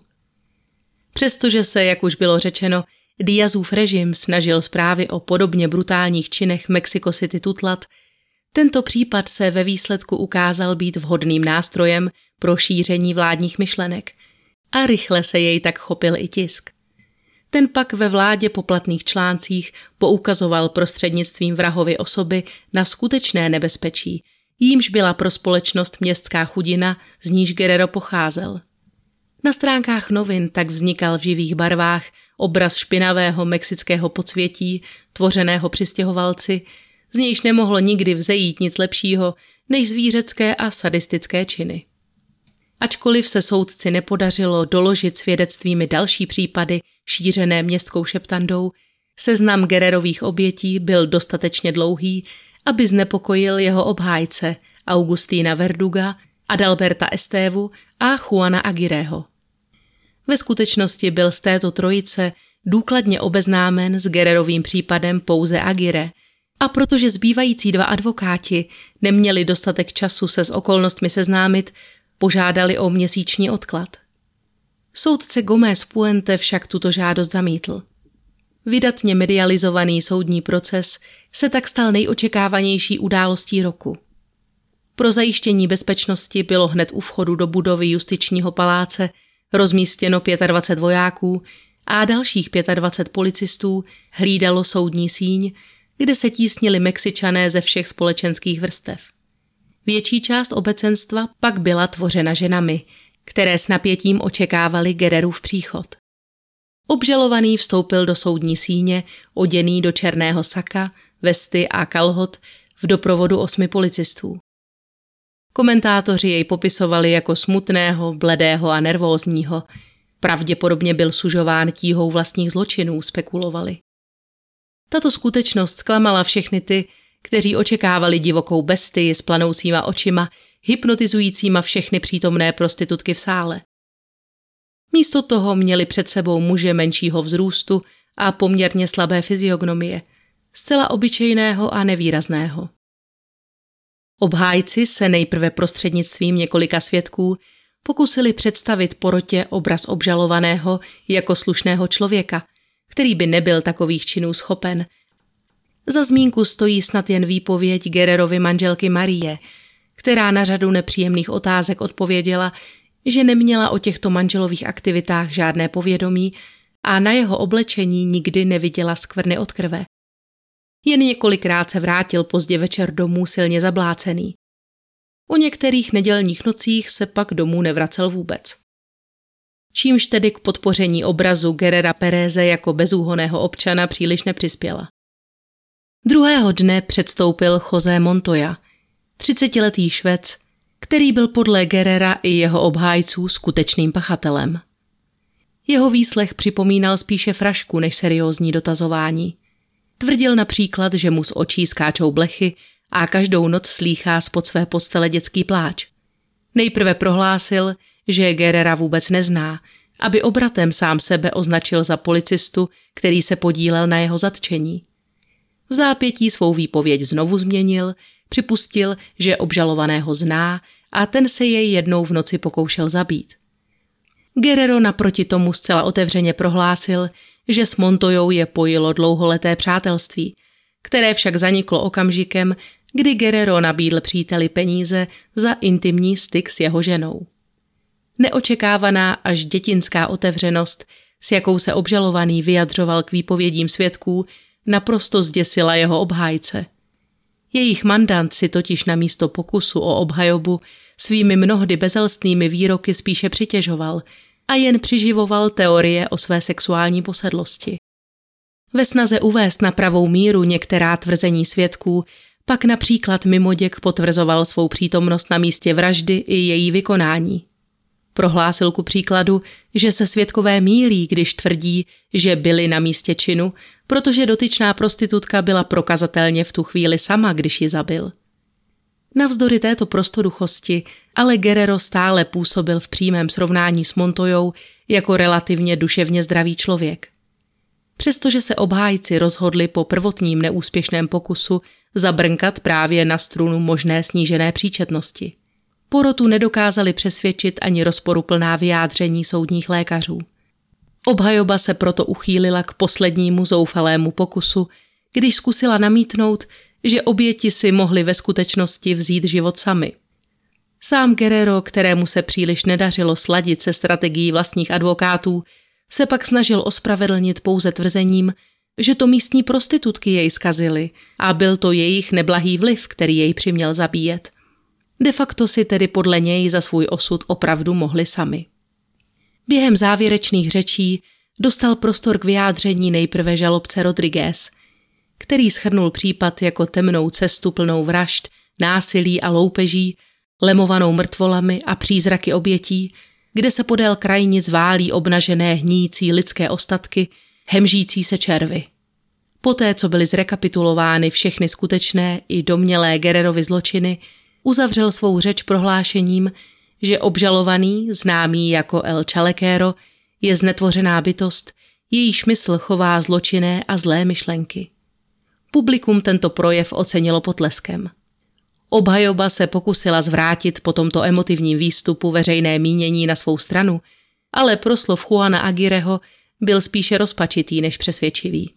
Přestože se, jak už bylo řečeno, Diazův režim snažil zprávy o podobně brutálních činech Mexico City tutlat, tento případ se ve výsledku ukázal být vhodným nástrojem pro šíření vládních myšlenek a rychle se jej tak chopil i tisk. Ten pak ve vládě poplatných článcích poukazoval prostřednictvím vrahovy osoby na skutečné nebezpečí, jímž byla pro společnost městská chudina, z níž Guerrero pocházel. Na stránkách novin tak vznikal v živých barvách obraz špinavého mexického podsvětí, tvořeného přistěhovalci, z nějž nemohlo nikdy vzejít nic lepšího než zvířecké a sadistické činy. Ačkoliv se soudci nepodařilo doložit svědectvími další případy šířené městskou šeptandou, seznam Gererových obětí byl dostatečně dlouhý, aby znepokojil jeho obhájce Augustína Verduga, Adalberta Estévu a Juana Aguirreho. Ve skutečnosti byl z této trojice důkladně obeznámen s Gererovým případem pouze Aguirre, a protože zbývající dva advokáti neměli dostatek času se s okolnostmi seznámit, požádali o měsíční odklad. Soudce Gomez Puente však tuto žádost zamítl. Vydatně medializovaný soudní proces se tak stal nejočekávanější událostí roku. Pro zajištění bezpečnosti bylo hned u vchodu do budovy justičního paláce rozmístěno 25 vojáků a dalších 25 policistů hlídalo soudní síň, kde se tísnili Mexičané ze všech společenských vrstev. Větší část obecenstva pak byla tvořena ženami, které s napětím očekávali Gererův příchod. Obžalovaný vstoupil do soudní síně, oděný do černého saka, vesty a kalhot v doprovodu osmi policistů. Komentátoři jej popisovali jako smutného, bledého a nervózního. Pravděpodobně byl sužován tíhou vlastních zločinů, spekulovali. Tato skutečnost zklamala všechny ty, kteří očekávali divokou bestii s planoucíma očima, hypnotizujícíma všechny přítomné prostitutky v sále. Místo toho měli před sebou muže menšího vzrůstu a poměrně slabé fyziognomie, zcela obyčejného a nevýrazného. Obhájci se nejprve prostřednictvím několika svědků pokusili představit porotě obraz obžalovaného jako slušného člověka, který by nebyl takových činů schopen. Za zmínku stojí snad jen výpověď Gererovi manželky Marie, která na řadu nepříjemných otázek odpověděla, že neměla o těchto manželových aktivitách žádné povědomí a na jeho oblečení nikdy neviděla skvrny od krve. Jen několikrát se vrátil pozdě večer domů silně zablácený. O některých nedělních nocích se pak domů nevracel vůbec. Čímž tedy k podpoření obrazu Gerera Pereze jako bezúhoného občana příliš nepřispěla. Druhého dne předstoupil José Montoya, třicetiletý švec, který byl podle Gerera i jeho obhájců skutečným pachatelem. Jeho výslech připomínal spíše frašku než seriózní dotazování. Tvrdil například, že mu z očí skáčou blechy a každou noc slýchá spod své postele dětský pláč. Nejprve prohlásil, že Gerera vůbec nezná, aby obratem sám sebe označil za policistu, který se podílel na jeho zatčení. V zápětí svou výpověď znovu změnil, připustil, že obžalovaného zná a ten se jej jednou v noci pokoušel zabít. Guerrero naproti tomu zcela otevřeně prohlásil, že s Montojou je pojilo dlouholeté přátelství, které však zaniklo okamžikem, kdy Guerrero nabídl příteli peníze za intimní styk s jeho ženou. Neočekávaná až dětinská otevřenost, s jakou se obžalovaný vyjadřoval k výpovědím svědků, naprosto zděsila jeho obhájce. Jejich mandant si totiž na místo pokusu o obhajobu svými mnohdy bezelstnými výroky spíše přitěžoval a jen přiživoval teorie o své sexuální posedlosti. Ve snaze uvést na pravou míru některá tvrzení svědků pak například mimoděk potvrzoval svou přítomnost na místě vraždy i její vykonání. Prohlásil ku příkladu, že se svědkové mílí, když tvrdí, že byli na místě činu, protože dotyčná prostitutka byla prokazatelně v tu chvíli sama, když ji zabil. Navzdory této prostoduchosti ale Guerrero stále působil v přímém srovnání s Montojou jako relativně duševně zdravý člověk. Přestože se obhájci rozhodli po prvotním neúspěšném pokusu zabrnkat právě na strunu možné snížené příčetnosti. Porotu nedokázali přesvědčit ani rozporuplná vyjádření soudních lékařů. Obhajoba se proto uchýlila k poslednímu zoufalému pokusu, když zkusila namítnout, že oběti si mohli ve skutečnosti vzít život sami. Sám Guerrero, kterému se příliš nedařilo sladit se strategií vlastních advokátů, se pak snažil ospravedlnit pouze tvrzením, že to místní prostitutky jej skazily a byl to jejich neblahý vliv, který jej přiměl zabíjet. De facto si tedy podle něj za svůj osud opravdu mohli sami. Během závěrečných řečí dostal prostor k vyjádření nejprve žalobce Rodriguez, který schrnul případ jako temnou cestu plnou vražd, násilí a loupeží, lemovanou mrtvolami a přízraky obětí, kde se podél krajnic válí obnažené hníjící lidské ostatky, hemžící se červy. Poté, co byly zrekapitulovány všechny skutečné i domnělé Gererovy zločiny, uzavřel svou řeč prohlášením, že obžalovaný, známý jako El Chalequero, je znetvořená bytost, jejíž mysl chová zločinné a zlé myšlenky. Publikum tento projev ocenilo potleskem. Obhajoba se pokusila zvrátit po tomto emotivním výstupu veřejné mínění na svou stranu, ale proslov Juana Agireho byl spíše rozpačitý než přesvědčivý.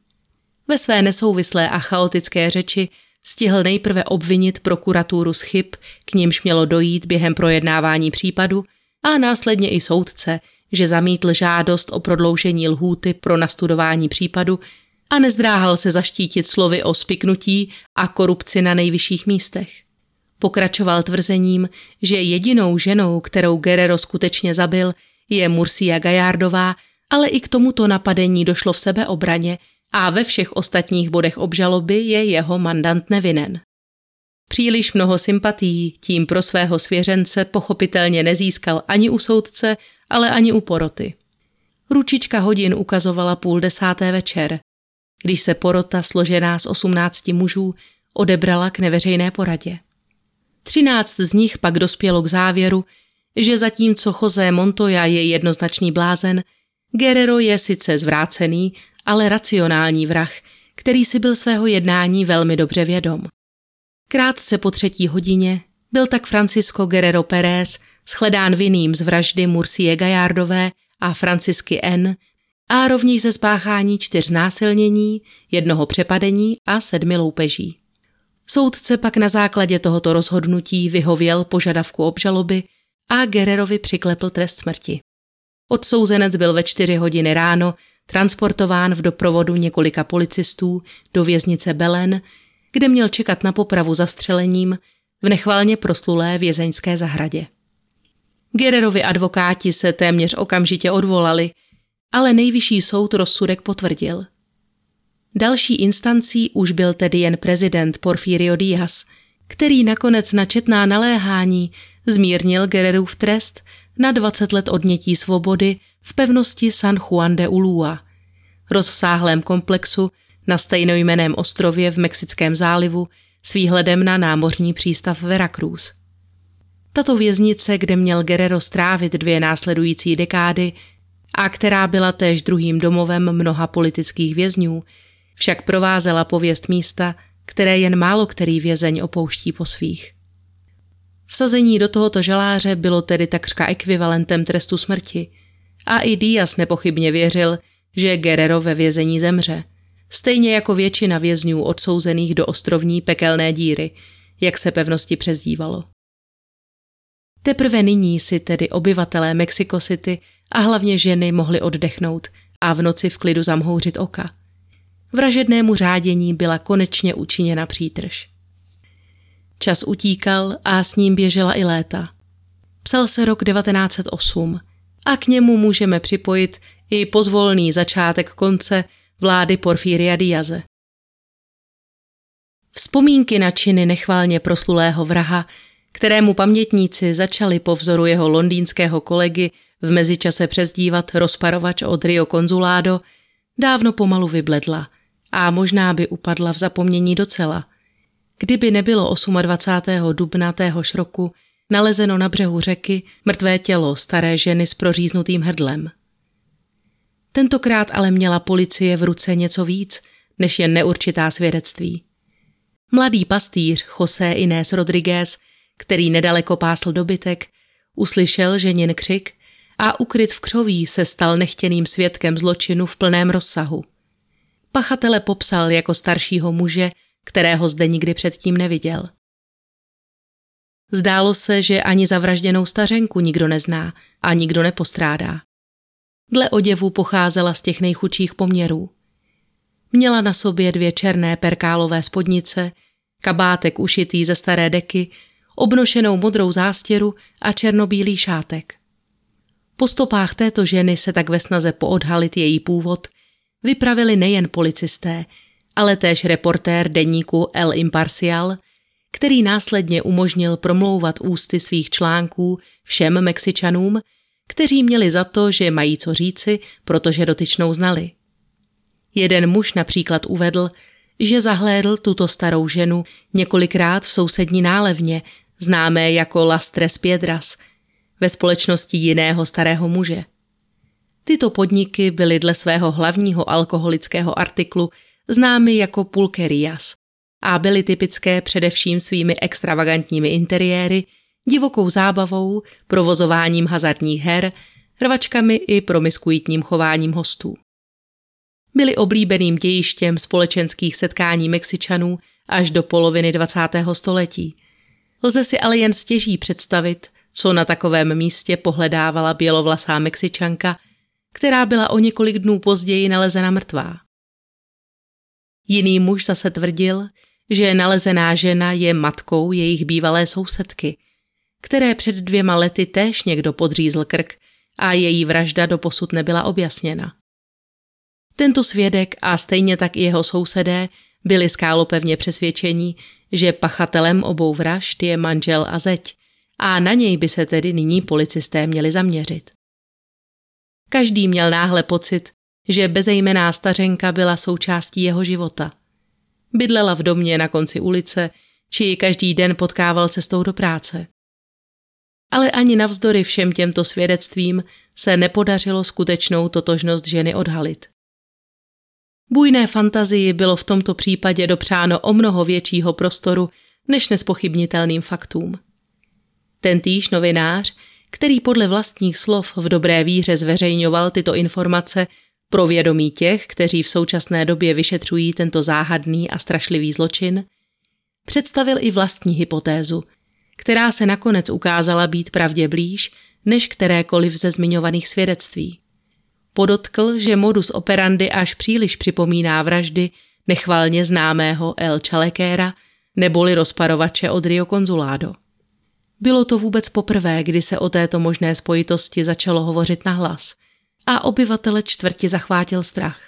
Ve své nesouvislé a chaotické řeči stihl nejprve obvinit prokuraturu z chyb, k nímž mělo dojít během projednávání případu, a následně i soudce, že zamítl žádost o prodloužení lhůty pro nastudování případu a nezdráhal se zaštítit slovy o spiknutí a korupci na nejvyšších místech. Pokračoval tvrzením, že jedinou ženou, kterou Guerrero skutečně zabil, je Murcia Gajardová, ale i k tomuto napadení došlo v sebeobraně a ve všech ostatních bodech obžaloby je jeho mandant nevinen. Příliš mnoho sympatií tím pro svého svěřence pochopitelně nezískal ani u soudce, ale ani u poroty. Ručička hodin ukazovala půl desáté večer, když se porota složená z osmnácti mužů odebrala k neveřejné poradě. Třináct z nich pak dospělo k závěru, že zatímco José Montoya je jednoznačný blázen, Guerrero je sice zvrácený, ale racionální vrah, který si byl svého jednání velmi dobře vědom. Krátce po třetí hodině byl tak Francisco Guerrero Pérez shledán vinným z vraždy Murcie Gajardové a Francisky N. a rovněž ze spáchání čtyř násilnění, jednoho přepadení a sedmi loupeží. Soudce pak na základě tohoto rozhodnutí vyhověl požadavku obžaloby a Guerrerovi přiklepl trest smrti. Odsouzenec byl ve čtyři hodiny ráno transportován v doprovodu několika policistů do věznice Belen, kde měl čekat na popravu zastřelením v nechvalně proslulé vězeňské zahradě. Guerrerovi advokáti se téměř okamžitě odvolali, ale nejvyšší soud rozsudek potvrdil. Další instancí už byl tedy jen prezident Porfirio Díaz, který nakonec na četná naléhání zmírnil Guerrerův trest na 20 let odnětí svobody v pevnosti San Juan de Ulua, rozsáhlém komplexu na stejnojmeném ostrově v Mexickém zálivu s výhledem na námořní přístav Veracruz. Tato věznice, kde měl Guerrero strávit dvě následující dekády a která byla též druhým domovem mnoha politických vězňů, však provázela pověst místa, které jen málo který vězeň opouští po svých. Vsazení do tohoto žaláře bylo tedy takřka ekvivalentem trestu smrti a i Díaz nepochybně věřil, že Guerrero ve vězení zemře, stejně jako většina vězňů odsouzených do ostrovní pekelné díry, jak se pevnosti přezdívalo. Teprve nyní si tedy obyvatelé Mexico City a hlavně ženy mohli oddechnout a v noci v klidu zamhouřit oka. Vražednému řádění byla konečně učiněna přítrž. Čas utíkal a s ním běžela i léta. Psal se rok 1908 a k němu můžeme připojit i pozvolný začátek konce vlády Porfíria Diaze. Vzpomínky na činy nechválně proslulého vraha, kterému pamětníci začali po vzoru jeho londýnského kolegy v mezičase přezdívat rozparovač od Rio Consulado, dávno pomalu vybledla a možná by upadla v zapomnění docela – Kdyby nebylo 28. dubna téhož roku nalezeno na břehu řeky mrtvé tělo staré ženy s proříznutým hrdlem. Tentokrát ale měla policie v ruce něco víc, než jen neurčitá svědectví. Mladý pastýř José Inés Rodriguez, který nedaleko pásl dobytek, uslyšel ženin křik a ukryt v křoví se stal nechtěným svědkem zločinu v plném rozsahu. Pachatele popsal jako staršího muže, kterého zde nikdy předtím neviděl. Zdálo se, že ani zavražděnou stařenku nikdo nezná a nikdo nepostrádá. Dle oděvu pocházela z těch nejchudších poměrů. Měla na sobě dvě černé perkálové spodnice, kabátek ušitý ze staré deky, obnošenou modrou zástěru a černobílý šátek. Po stopách této ženy se tak ve snaze poodhalit její původ vypravili nejen policisté, ale též reportér deníku El Imparcial, který následně umožnil promlouvat ústy svých článků všem Mexičanům, kteří měli za to, že mají co říci, protože dotyčnou znali. Jeden muž například uvedl, že zahlédl tuto starou ženu několikrát v sousední nálevně, známé jako Las Tres Piedras, ve společnosti jiného starého muže. Tyto podniky byly dle svého hlavního alkoholického artiklu známy jako pulkerias a byly typické především svými extravagantními interiéry, divokou zábavou, provozováním hazardních her, rvačkami i promiskuitním chováním hostů. Byly oblíbeným dějištěm společenských setkání Mexičanů až do poloviny 20. století. Lze si ale jen stěží představit, co na takovém místě pohledávala bělovlasá Mexičanka, která byla o několik dnů později nalezena mrtvá. Jiný muž zase tvrdil, že nalezená žena je matkou jejich bývalé sousedky, které před dvěma lety též někdo podřízl krk a její vražda doposud nebyla objasněna. Tento svědek a stejně tak i jeho sousedé byli skálopevně přesvědčení, že pachatelem obou vražd je manžel a zeď a na něj by se tedy nyní policisté měli zaměřit. Každý měl náhle pocit, že bezejmená stařenka byla součástí jeho života. Bydlela v domě na konci ulice, či ji každý den potkával cestou do práce. Ale ani navzdory všem těmto svědectvím se nepodařilo skutečnou totožnost ženy odhalit. Bujné fantazii bylo v tomto případě dopřáno o mnoho většího prostoru než nespochybnitelným faktům. Ten týž novinář, který podle vlastních slov v dobré víře zveřejňoval tyto informace pro vědomí těch, kteří v současné době vyšetřují tento záhadný a strašlivý zločin, představil i vlastní hypotézu, která se nakonec ukázala být pravdě blíž než kterékoliv ze zmiňovaných svědectví. Podotkl, že modus operandi až příliš připomíná vraždy nechvalně známého El Chalekéra neboli rozparovače od Rio Consulado. Bylo to vůbec poprvé, kdy se o této možné spojitosti začalo hovořit na hlas a obyvatele čtvrti zachvátil strach.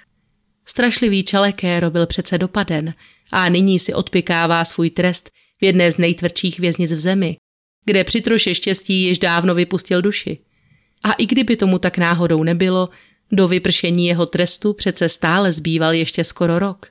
Strašlivý Čalekéro byl přece dopaden a nyní si odpikává svůj trest v jedné z nejtvrdších věznic v zemi, kde při troše štěstí již dávno vypustil duši. A i kdyby tomu tak náhodou nebylo, do vypršení jeho trestu přece stále zbýval ještě skoro rok.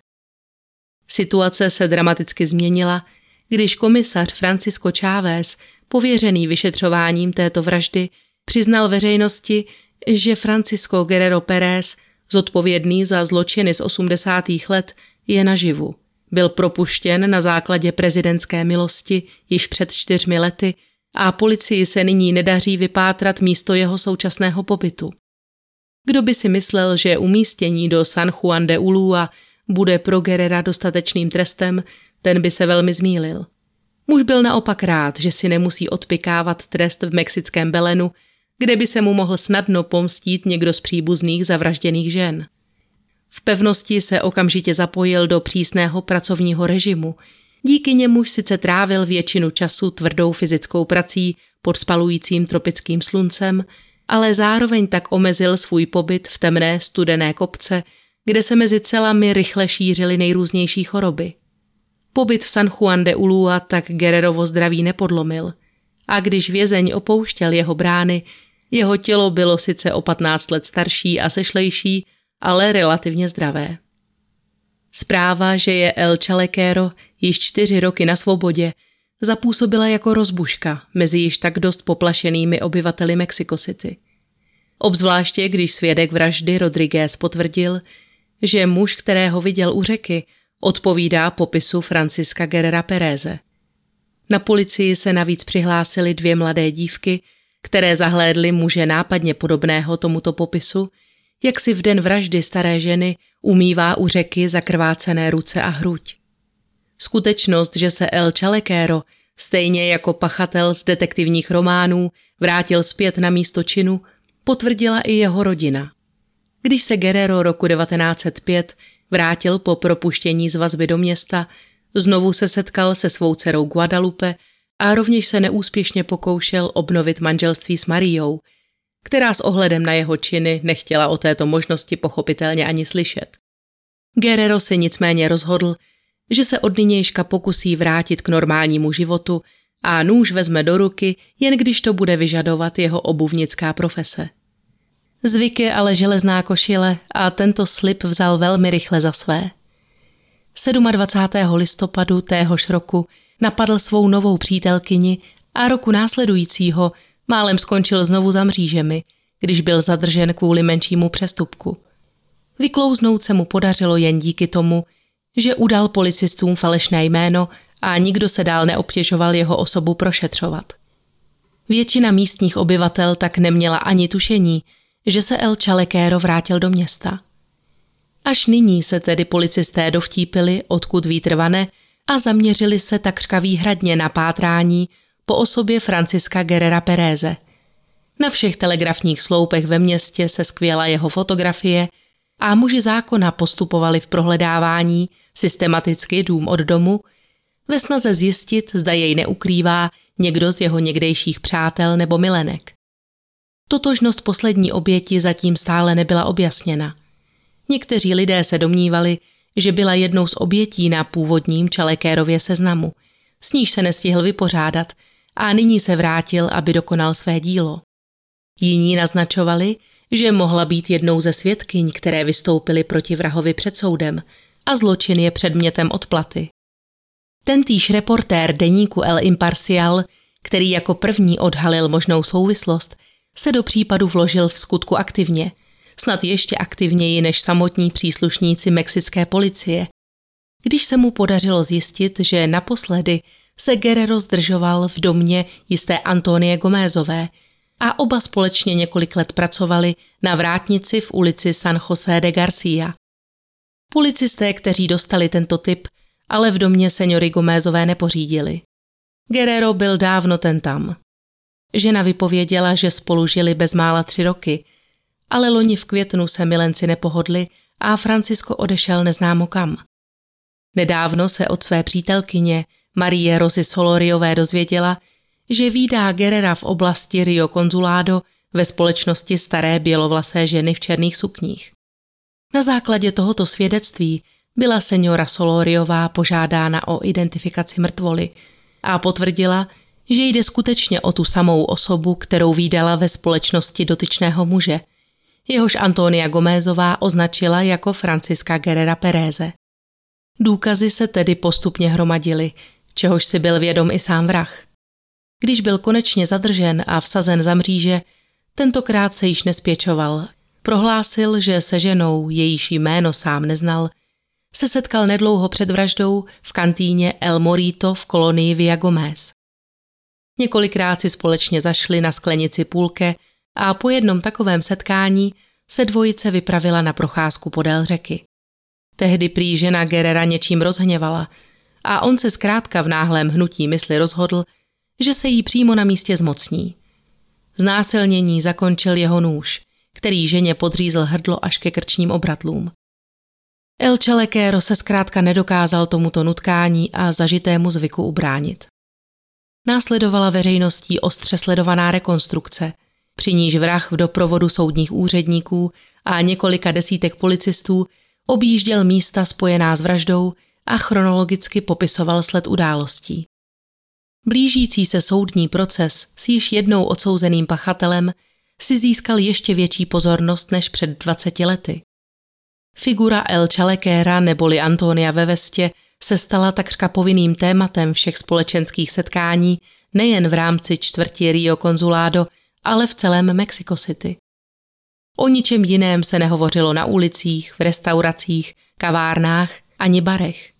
Situace se dramaticky změnila, když komisař Francisco Chávez, pověřený vyšetřováním této vraždy, přiznal veřejnosti, že Francisco Guerrero Pérez, zodpovědný za zločiny z 80. let, je naživu. Byl propuštěn na základě prezidentské milosti již před čtyřmi lety a policii se nyní nedaří vypátrat místo jeho současného pobytu. Kdo by si myslel, že umístění do San Juan de Ulua bude pro Gerera dostatečným trestem, ten by se velmi zmílil. Muž byl naopak rád, že si nemusí odpikávat trest v mexickém Belenu, kde by se mu mohl snadno pomstít někdo z příbuzných zavražděných žen. V pevnosti se okamžitě zapojil do přísného pracovního režimu, díky němuž sice trávil většinu času tvrdou fyzickou prací pod spalujícím tropickým sluncem, ale zároveň tak omezil svůj pobyt v temné studené kopce, kde se mezi celami rychle šířily nejrůznější choroby. Pobyt v San Juan de Ulua tak Guerrerovo zdraví nepodlomil a když vězeň opouštěl jeho brány, jeho tělo bylo sice o 15 let starší a sešlejší, ale relativně zdravé. Zpráva, že je El Chalequero již čtyři roky na svobodě, zapůsobila jako rozbuška mezi již tak dost poplašenými obyvateli Mexico City. Obzvláště, když svědek vraždy Rodriguez potvrdil, že muž, kterého viděl u řeky, odpovídá popisu Franciska Guerrera Pereze. Na policii se navíc přihlásily dvě mladé dívky, které zahlédly muže nápadně podobného tomuto popisu, jak si v den vraždy staré ženy umývá u řeky zakrvácené ruce a hruď. Skutečnost, že se El Chalequero, stejně jako pachatel z detektivních románů, vrátil zpět na místo činu, potvrdila i jeho rodina. Když se Guerrero roku 1905 vrátil po propuštění z vazby do města, znovu se setkal se svou dcerou Guadalupe a rovněž se neúspěšně pokoušel obnovit manželství s Mariou, která s ohledem na jeho činy nechtěla o této možnosti pochopitelně ani slyšet. Guerrero se nicméně rozhodl, že se od nynějška pokusí vrátit k normálnímu životu a nůž vezme do ruky, jen když to bude vyžadovat jeho obuvnická profese. Zvyk je ale železná košile a tento slib vzal velmi rychle za své. 27. listopadu téhož roku napadl svou novou přítelkyni a roku následujícího málem skončil znovu za mřížemi, když byl zadržen kvůli menšímu přestupku. Vyklouznout se mu podařilo jen díky tomu, že udal policistům falešné jméno a nikdo se dál neobtěžoval jeho osobu prošetřovat. Většina místních obyvatel tak neměla ani tušení, že se El Chalequero vrátil do města. Až nyní se tedy policisté dovtípili, odkud výtrvane, a zaměřili se takřka výhradně na pátrání po osobě Franciska Guerrera Pereze. Na všech telegrafních sloupech ve městě se skvěla jeho fotografie a muži zákona postupovali v prohledávání systematicky dům od domu, ve snaze zjistit, zda jej neukrývá někdo z jeho někdejších přátel nebo milenek. Totožnost poslední oběti zatím stále nebyla objasněna. Někteří lidé se domnívali, že byla jednou z obětí na původním Čalekérově seznamu, s níž se nestihl vypořádat a nyní se vrátil, aby dokonal své dílo. Jiní naznačovali, že mohla být jednou ze svědkyň, které vystoupily proti vrahovi před soudem, a zločin je předmětem odplaty. Tentýž reportér deníku El Imparcial, který jako první odhalil možnou souvislost, se do případu vložil v skutku aktivně, snad ještě aktivněji než samotní příslušníci mexické policie, když se mu podařilo zjistit, že naposledy se Guerrero zdržoval v domě jisté Antonie Gomézové a oba společně několik let pracovali na vrátnici v ulici San José de Garcia. Policisté, kteří dostali tento typ, ale v domě seniory Gomézové nepořídili. Guerrero byl dávno ten tam. Žena vypověděla, že spolu žili bezmála tři roky, ale loni v květnu se milenci nepohodli a Francisco odešel neznámo kam. Nedávno se od své přítelkyně Marie Rosy Soloriové dozvěděla, že výdá Gerera v oblasti Rio Consulado ve společnosti staré bělovlasé ženy v černých sukních. Na základě tohoto svědectví byla seniora Soloriová požádána o identifikaci mrtvoly a potvrdila, že jde skutečně o tu samou osobu, kterou výdala ve společnosti dotyčného muže, jehož Antonia Gomézová označila jako Franciska Guerrera Pereze. Důkazy se tedy postupně hromadily, čehož si byl vědom i sám vrah. Když byl konečně zadržen a vsazen za mříže, tentokrát se již nespěčoval. Prohlásil, že se ženou, jejíž jméno sám neznal, se setkal nedlouho před vraždou v kantýně El Morito v kolonii Via Gomez. Několikrát si společně zašli na sklenici půlke a po jednom takovém setkání se dvojice vypravila na procházku podél řeky. Tehdy prý žena Gerera něčím rozhněvala a on se zkrátka v náhlém hnutí mysli rozhodl, že se jí přímo na místě zmocní. Znásilnění zakončil jeho nůž, který ženě podřízl hrdlo až ke krčním obratlům. El Čelekéro se zkrátka nedokázal tomuto nutkání a zažitému zvyku ubránit. Následovala veřejností ostře sledovaná rekonstrukce, při níž vrah v doprovodu soudních úředníků a několika desítek policistů objížděl místa spojená s vraždou a chronologicky popisoval sled událostí. Blížící se soudní proces s již jednou odsouzeným pachatelem si získal ještě větší pozornost než před 20 lety. Figura El Chalequera neboli Antonia ve vestě se stala takřka povinným tématem všech společenských setkání nejen v rámci čtvrti Rio Consulado, ale v celém Mexico City. O ničem jiném se nehovořilo na ulicích, v restauracích, kavárnách ani barech.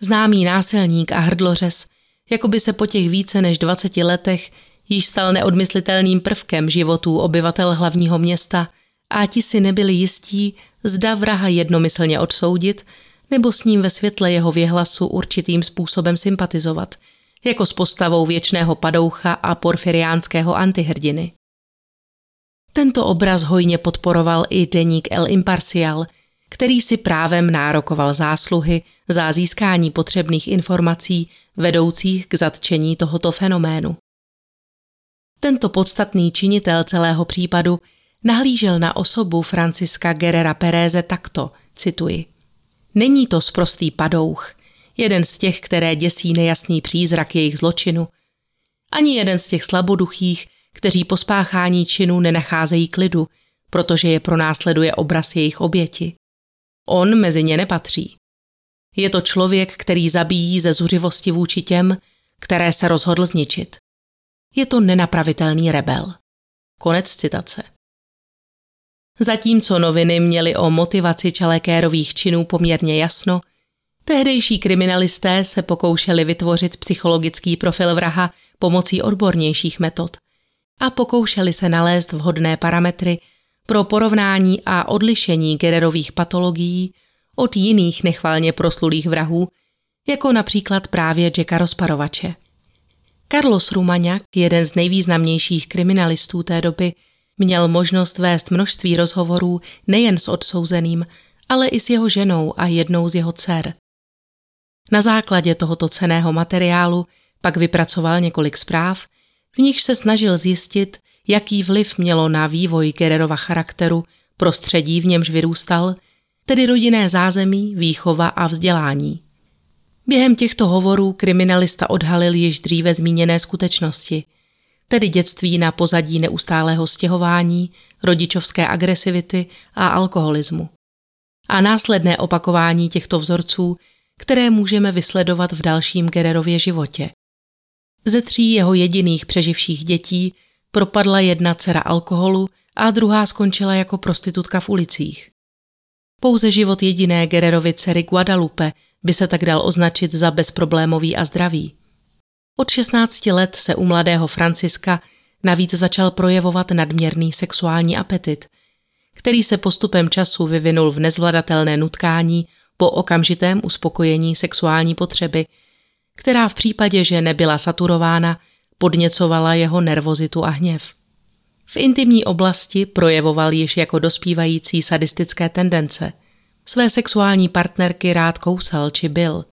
Známý násilník a hrdlořez, jako by se po těch více než 20 letech již stal neodmyslitelným prvkem životů obyvatel hlavního města a ti si nebyli jistí, zda vraha jednomyslně odsoudit nebo s ním ve světle jeho věhlasu určitým způsobem sympatizovat, jako s postavou věčného padoucha a porfiriánského antihrdiny. Tento obraz hojně podporoval i deník El Imparcial, který si právem nárokoval zásluhy za získání potřebných informací vedoucích k zatčení tohoto fenoménu. Tento podstatný činitel celého případu nahlížel na osobu Franciska Guerrera Pereze takto, cituji. Není to sprostý padouch, jeden z těch, které děsí nejasný přízrak jejich zločinu, ani jeden z těch slaboduchých, kteří po spáchání činu nenacházejí klidu, protože je pronásleduje obraz jejich oběti. On mezi ně nepatří. Je to člověk, který zabíjí ze zuřivosti vůči těm, které se rozhodl zničit. Je to nenapravitelný rebel. Konec citace. Zatímco noviny měly o motivaci Čalekérových činů poměrně jasno, tehdejší kriminalisté se pokoušeli vytvořit psychologický profil vraha pomocí odbornějších metod – a pokoušeli se nalézt vhodné parametry pro porovnání a odlišení Gererových patologií od jiných nechvalně proslulých vrahů, jako například právě Jacka Rozparovače. Carlos Rumaňák, jeden z nejvýznamnějších kriminalistů té doby, měl možnost vést množství rozhovorů nejen s odsouzeným, ale i s jeho ženou a jednou z jeho dcer. Na základě tohoto ceného materiálu pak vypracoval několik zpráv, v nich se snažil zjistit, jaký vliv mělo na vývoj Gererova charakteru prostředí, v němž vyrůstal, tedy rodinné zázemí, výchova a vzdělání. Během těchto hovorů kriminalista odhalil již dříve zmíněné skutečnosti, tedy dětství na pozadí neustálého stěhování, rodičovské agresivity a alkoholismu. a následné opakování těchto vzorců, které můžeme vysledovat v dalším Gererově životě. Ze tří jeho jediných přeživších dětí propadla jedna dcera alkoholu a druhá skončila jako prostitutka v ulicích. Pouze život jediné Gererovy dcery Guadalupe by se tak dal označit za bezproblémový a zdravý. Od 16 let se u mladého Franciska navíc začal projevovat nadměrný sexuální apetit, který se postupem času vyvinul v nezvladatelné nutkání po okamžitém uspokojení sexuální potřeby, která v případě, že nebyla saturována, podněcovala jeho nervozitu a hněv. V intimní oblasti projevoval již jako dospívající sadistické tendence. Své sexuální partnerky rád kousal či byl.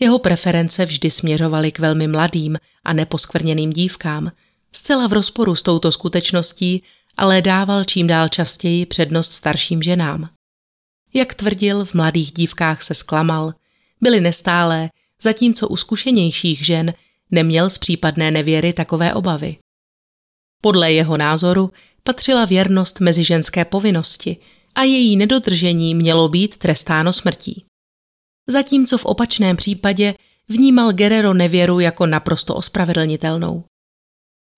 Jeho preference vždy směřovaly k velmi mladým a neposkvrněným dívkám, zcela v rozporu s touto skutečností, ale dával čím dál častěji přednost starším ženám. Jak tvrdil, v mladých dívkách se zklamal, byly nestálé, zatímco u zkušenějších žen neměl z případné nevěry takové obavy. Podle jeho názoru patřila věrnost mezi ženské povinnosti a její nedodržení mělo být trestáno smrtí. Zatímco v opačném případě vnímal Guerrero nevěru jako naprosto ospravedlnitelnou.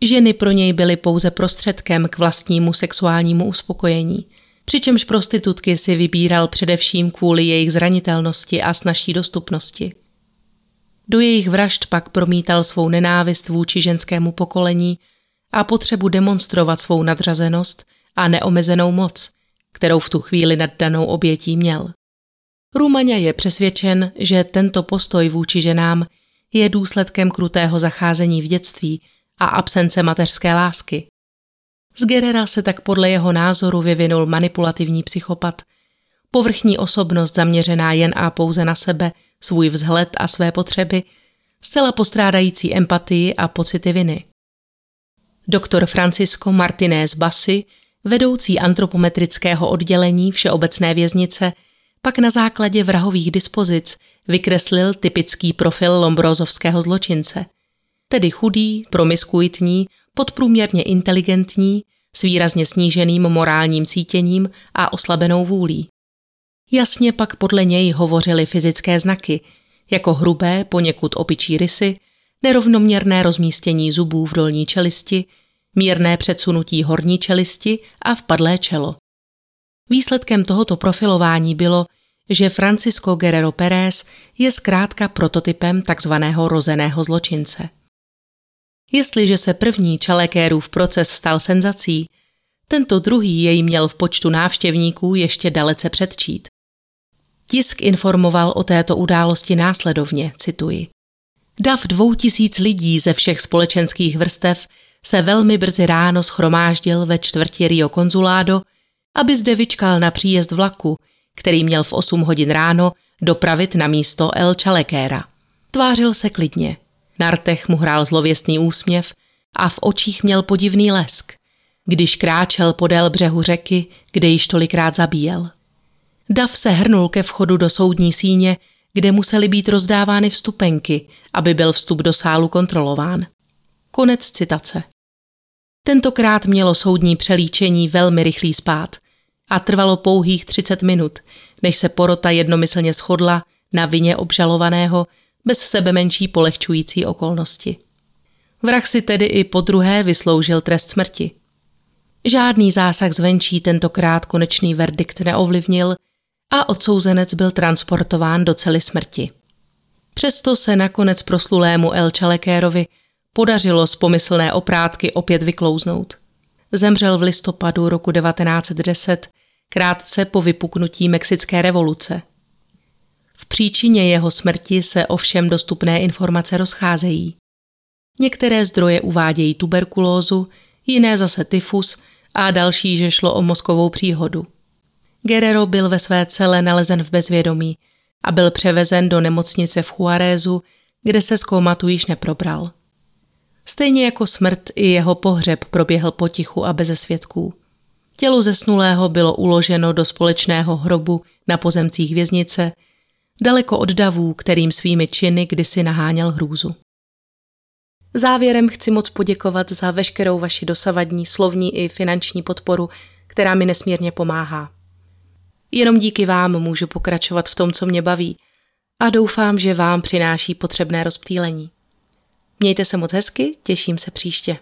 Ženy pro něj byly pouze prostředkem k vlastnímu sexuálnímu uspokojení, přičemž prostitutky si vybíral především kvůli jejich zranitelnosti a snažší dostupnosti. Do jejich vražd pak promítal svou nenávist vůči ženskému pokolení a potřebu demonstrovat svou nadřazenost a neomezenou moc, kterou v tu chvíli nad danou obětí měl. Rumaňa je přesvědčen, že tento postoj vůči ženám je důsledkem krutého zacházení v dětství a absence mateřské lásky. Z Gerera se tak podle jeho názoru vyvinul manipulativní psychopat, povrchní osobnost zaměřená jen a pouze na sebe, svůj vzhled a své potřeby, zcela postrádající empatii a pocity viny. Doktor Francisco Martinez Bassi, vedoucí antropometrického oddělení Všeobecné věznice, pak na základě vrahových dispozic vykreslil typický profil lombrozovského zločince, tedy chudý, promiskuitní, podprůměrně inteligentní, s výrazně sníženým morálním cítěním a oslabenou vůlí. Jasně pak podle něj hovořily fyzické znaky, jako hrubé, poněkud opičí rysy, nerovnoměrné rozmístění zubů v dolní čelisti, mírné předsunutí horní čelisti a vpadlé čelo. Výsledkem tohoto profilování bylo, že Francisco Guerrero Pérez je zkrátka prototypem takzvaného rozeného zločince. Jestliže se první Čalekérův proces stal senzací, tento druhý jej měl v počtu návštěvníků ještě dalece předčít. Tisk informoval o této události následovně, cituji. Dav dvou tisíc lidí ze všech společenských vrstev se velmi brzy ráno schromáždil ve čtvrti Rio Consulado, aby zde vyčkal na příjezd vlaku, který měl v 8 hodin ráno dopravit na místo El Chalequera. Tvářil se klidně. Na rtech mu hrál zlověstný úsměv a v očích měl podivný lesk, když kráčel podél břehu řeky, kde již tolikrát zabíjel. Dav se hrnul ke vchodu do soudní síně, kde musely být rozdávány vstupenky, aby byl vstup do sálu kontrolován. Konec citace. Tentokrát mělo soudní přelíčení velmi rychlý spát a trvalo pouhých 30 minut, než se porota jednomyslně shodla na vině obžalovaného bez sebe menší polehčující okolnosti. Vrah si tedy i po druhé vysloužil trest smrti. Žádný zásah zvenčí tentokrát konečný verdikt neovlivnil a odsouzenec byl transportován do cely smrti. Přesto se nakonec proslulému El Čalekérovi podařilo z pomyslné oprátky opět vyklouznout. Zemřel v listopadu roku 1910, krátce po vypuknutí Mexické revoluce. V příčině jeho smrti se ovšem dostupné informace rozcházejí. Některé zdroje uvádějí tuberkulózu, jiné zase tyfus a další, že šlo o mozkovou příhodu. Guerrero byl ve své cele nalezen v bezvědomí a byl převezen do nemocnice v Juarézu, kde se z komatu již neprobral. Stejně jako smrt i jeho pohřeb proběhl potichu a beze svědků. Tělo zesnulého bylo uloženo do společného hrobu na pozemcích věznice, daleko od davů, kterým svými činy kdysi naháněl hrůzu. Závěrem chci moc poděkovat za veškerou vaši dosavadní slovní i finanční podporu, která mi nesmírně pomáhá. Jenom díky vám můžu pokračovat v tom, co mě baví a doufám, že vám přináší potřebné rozptýlení. Mějte se moc hezky, těším se příště.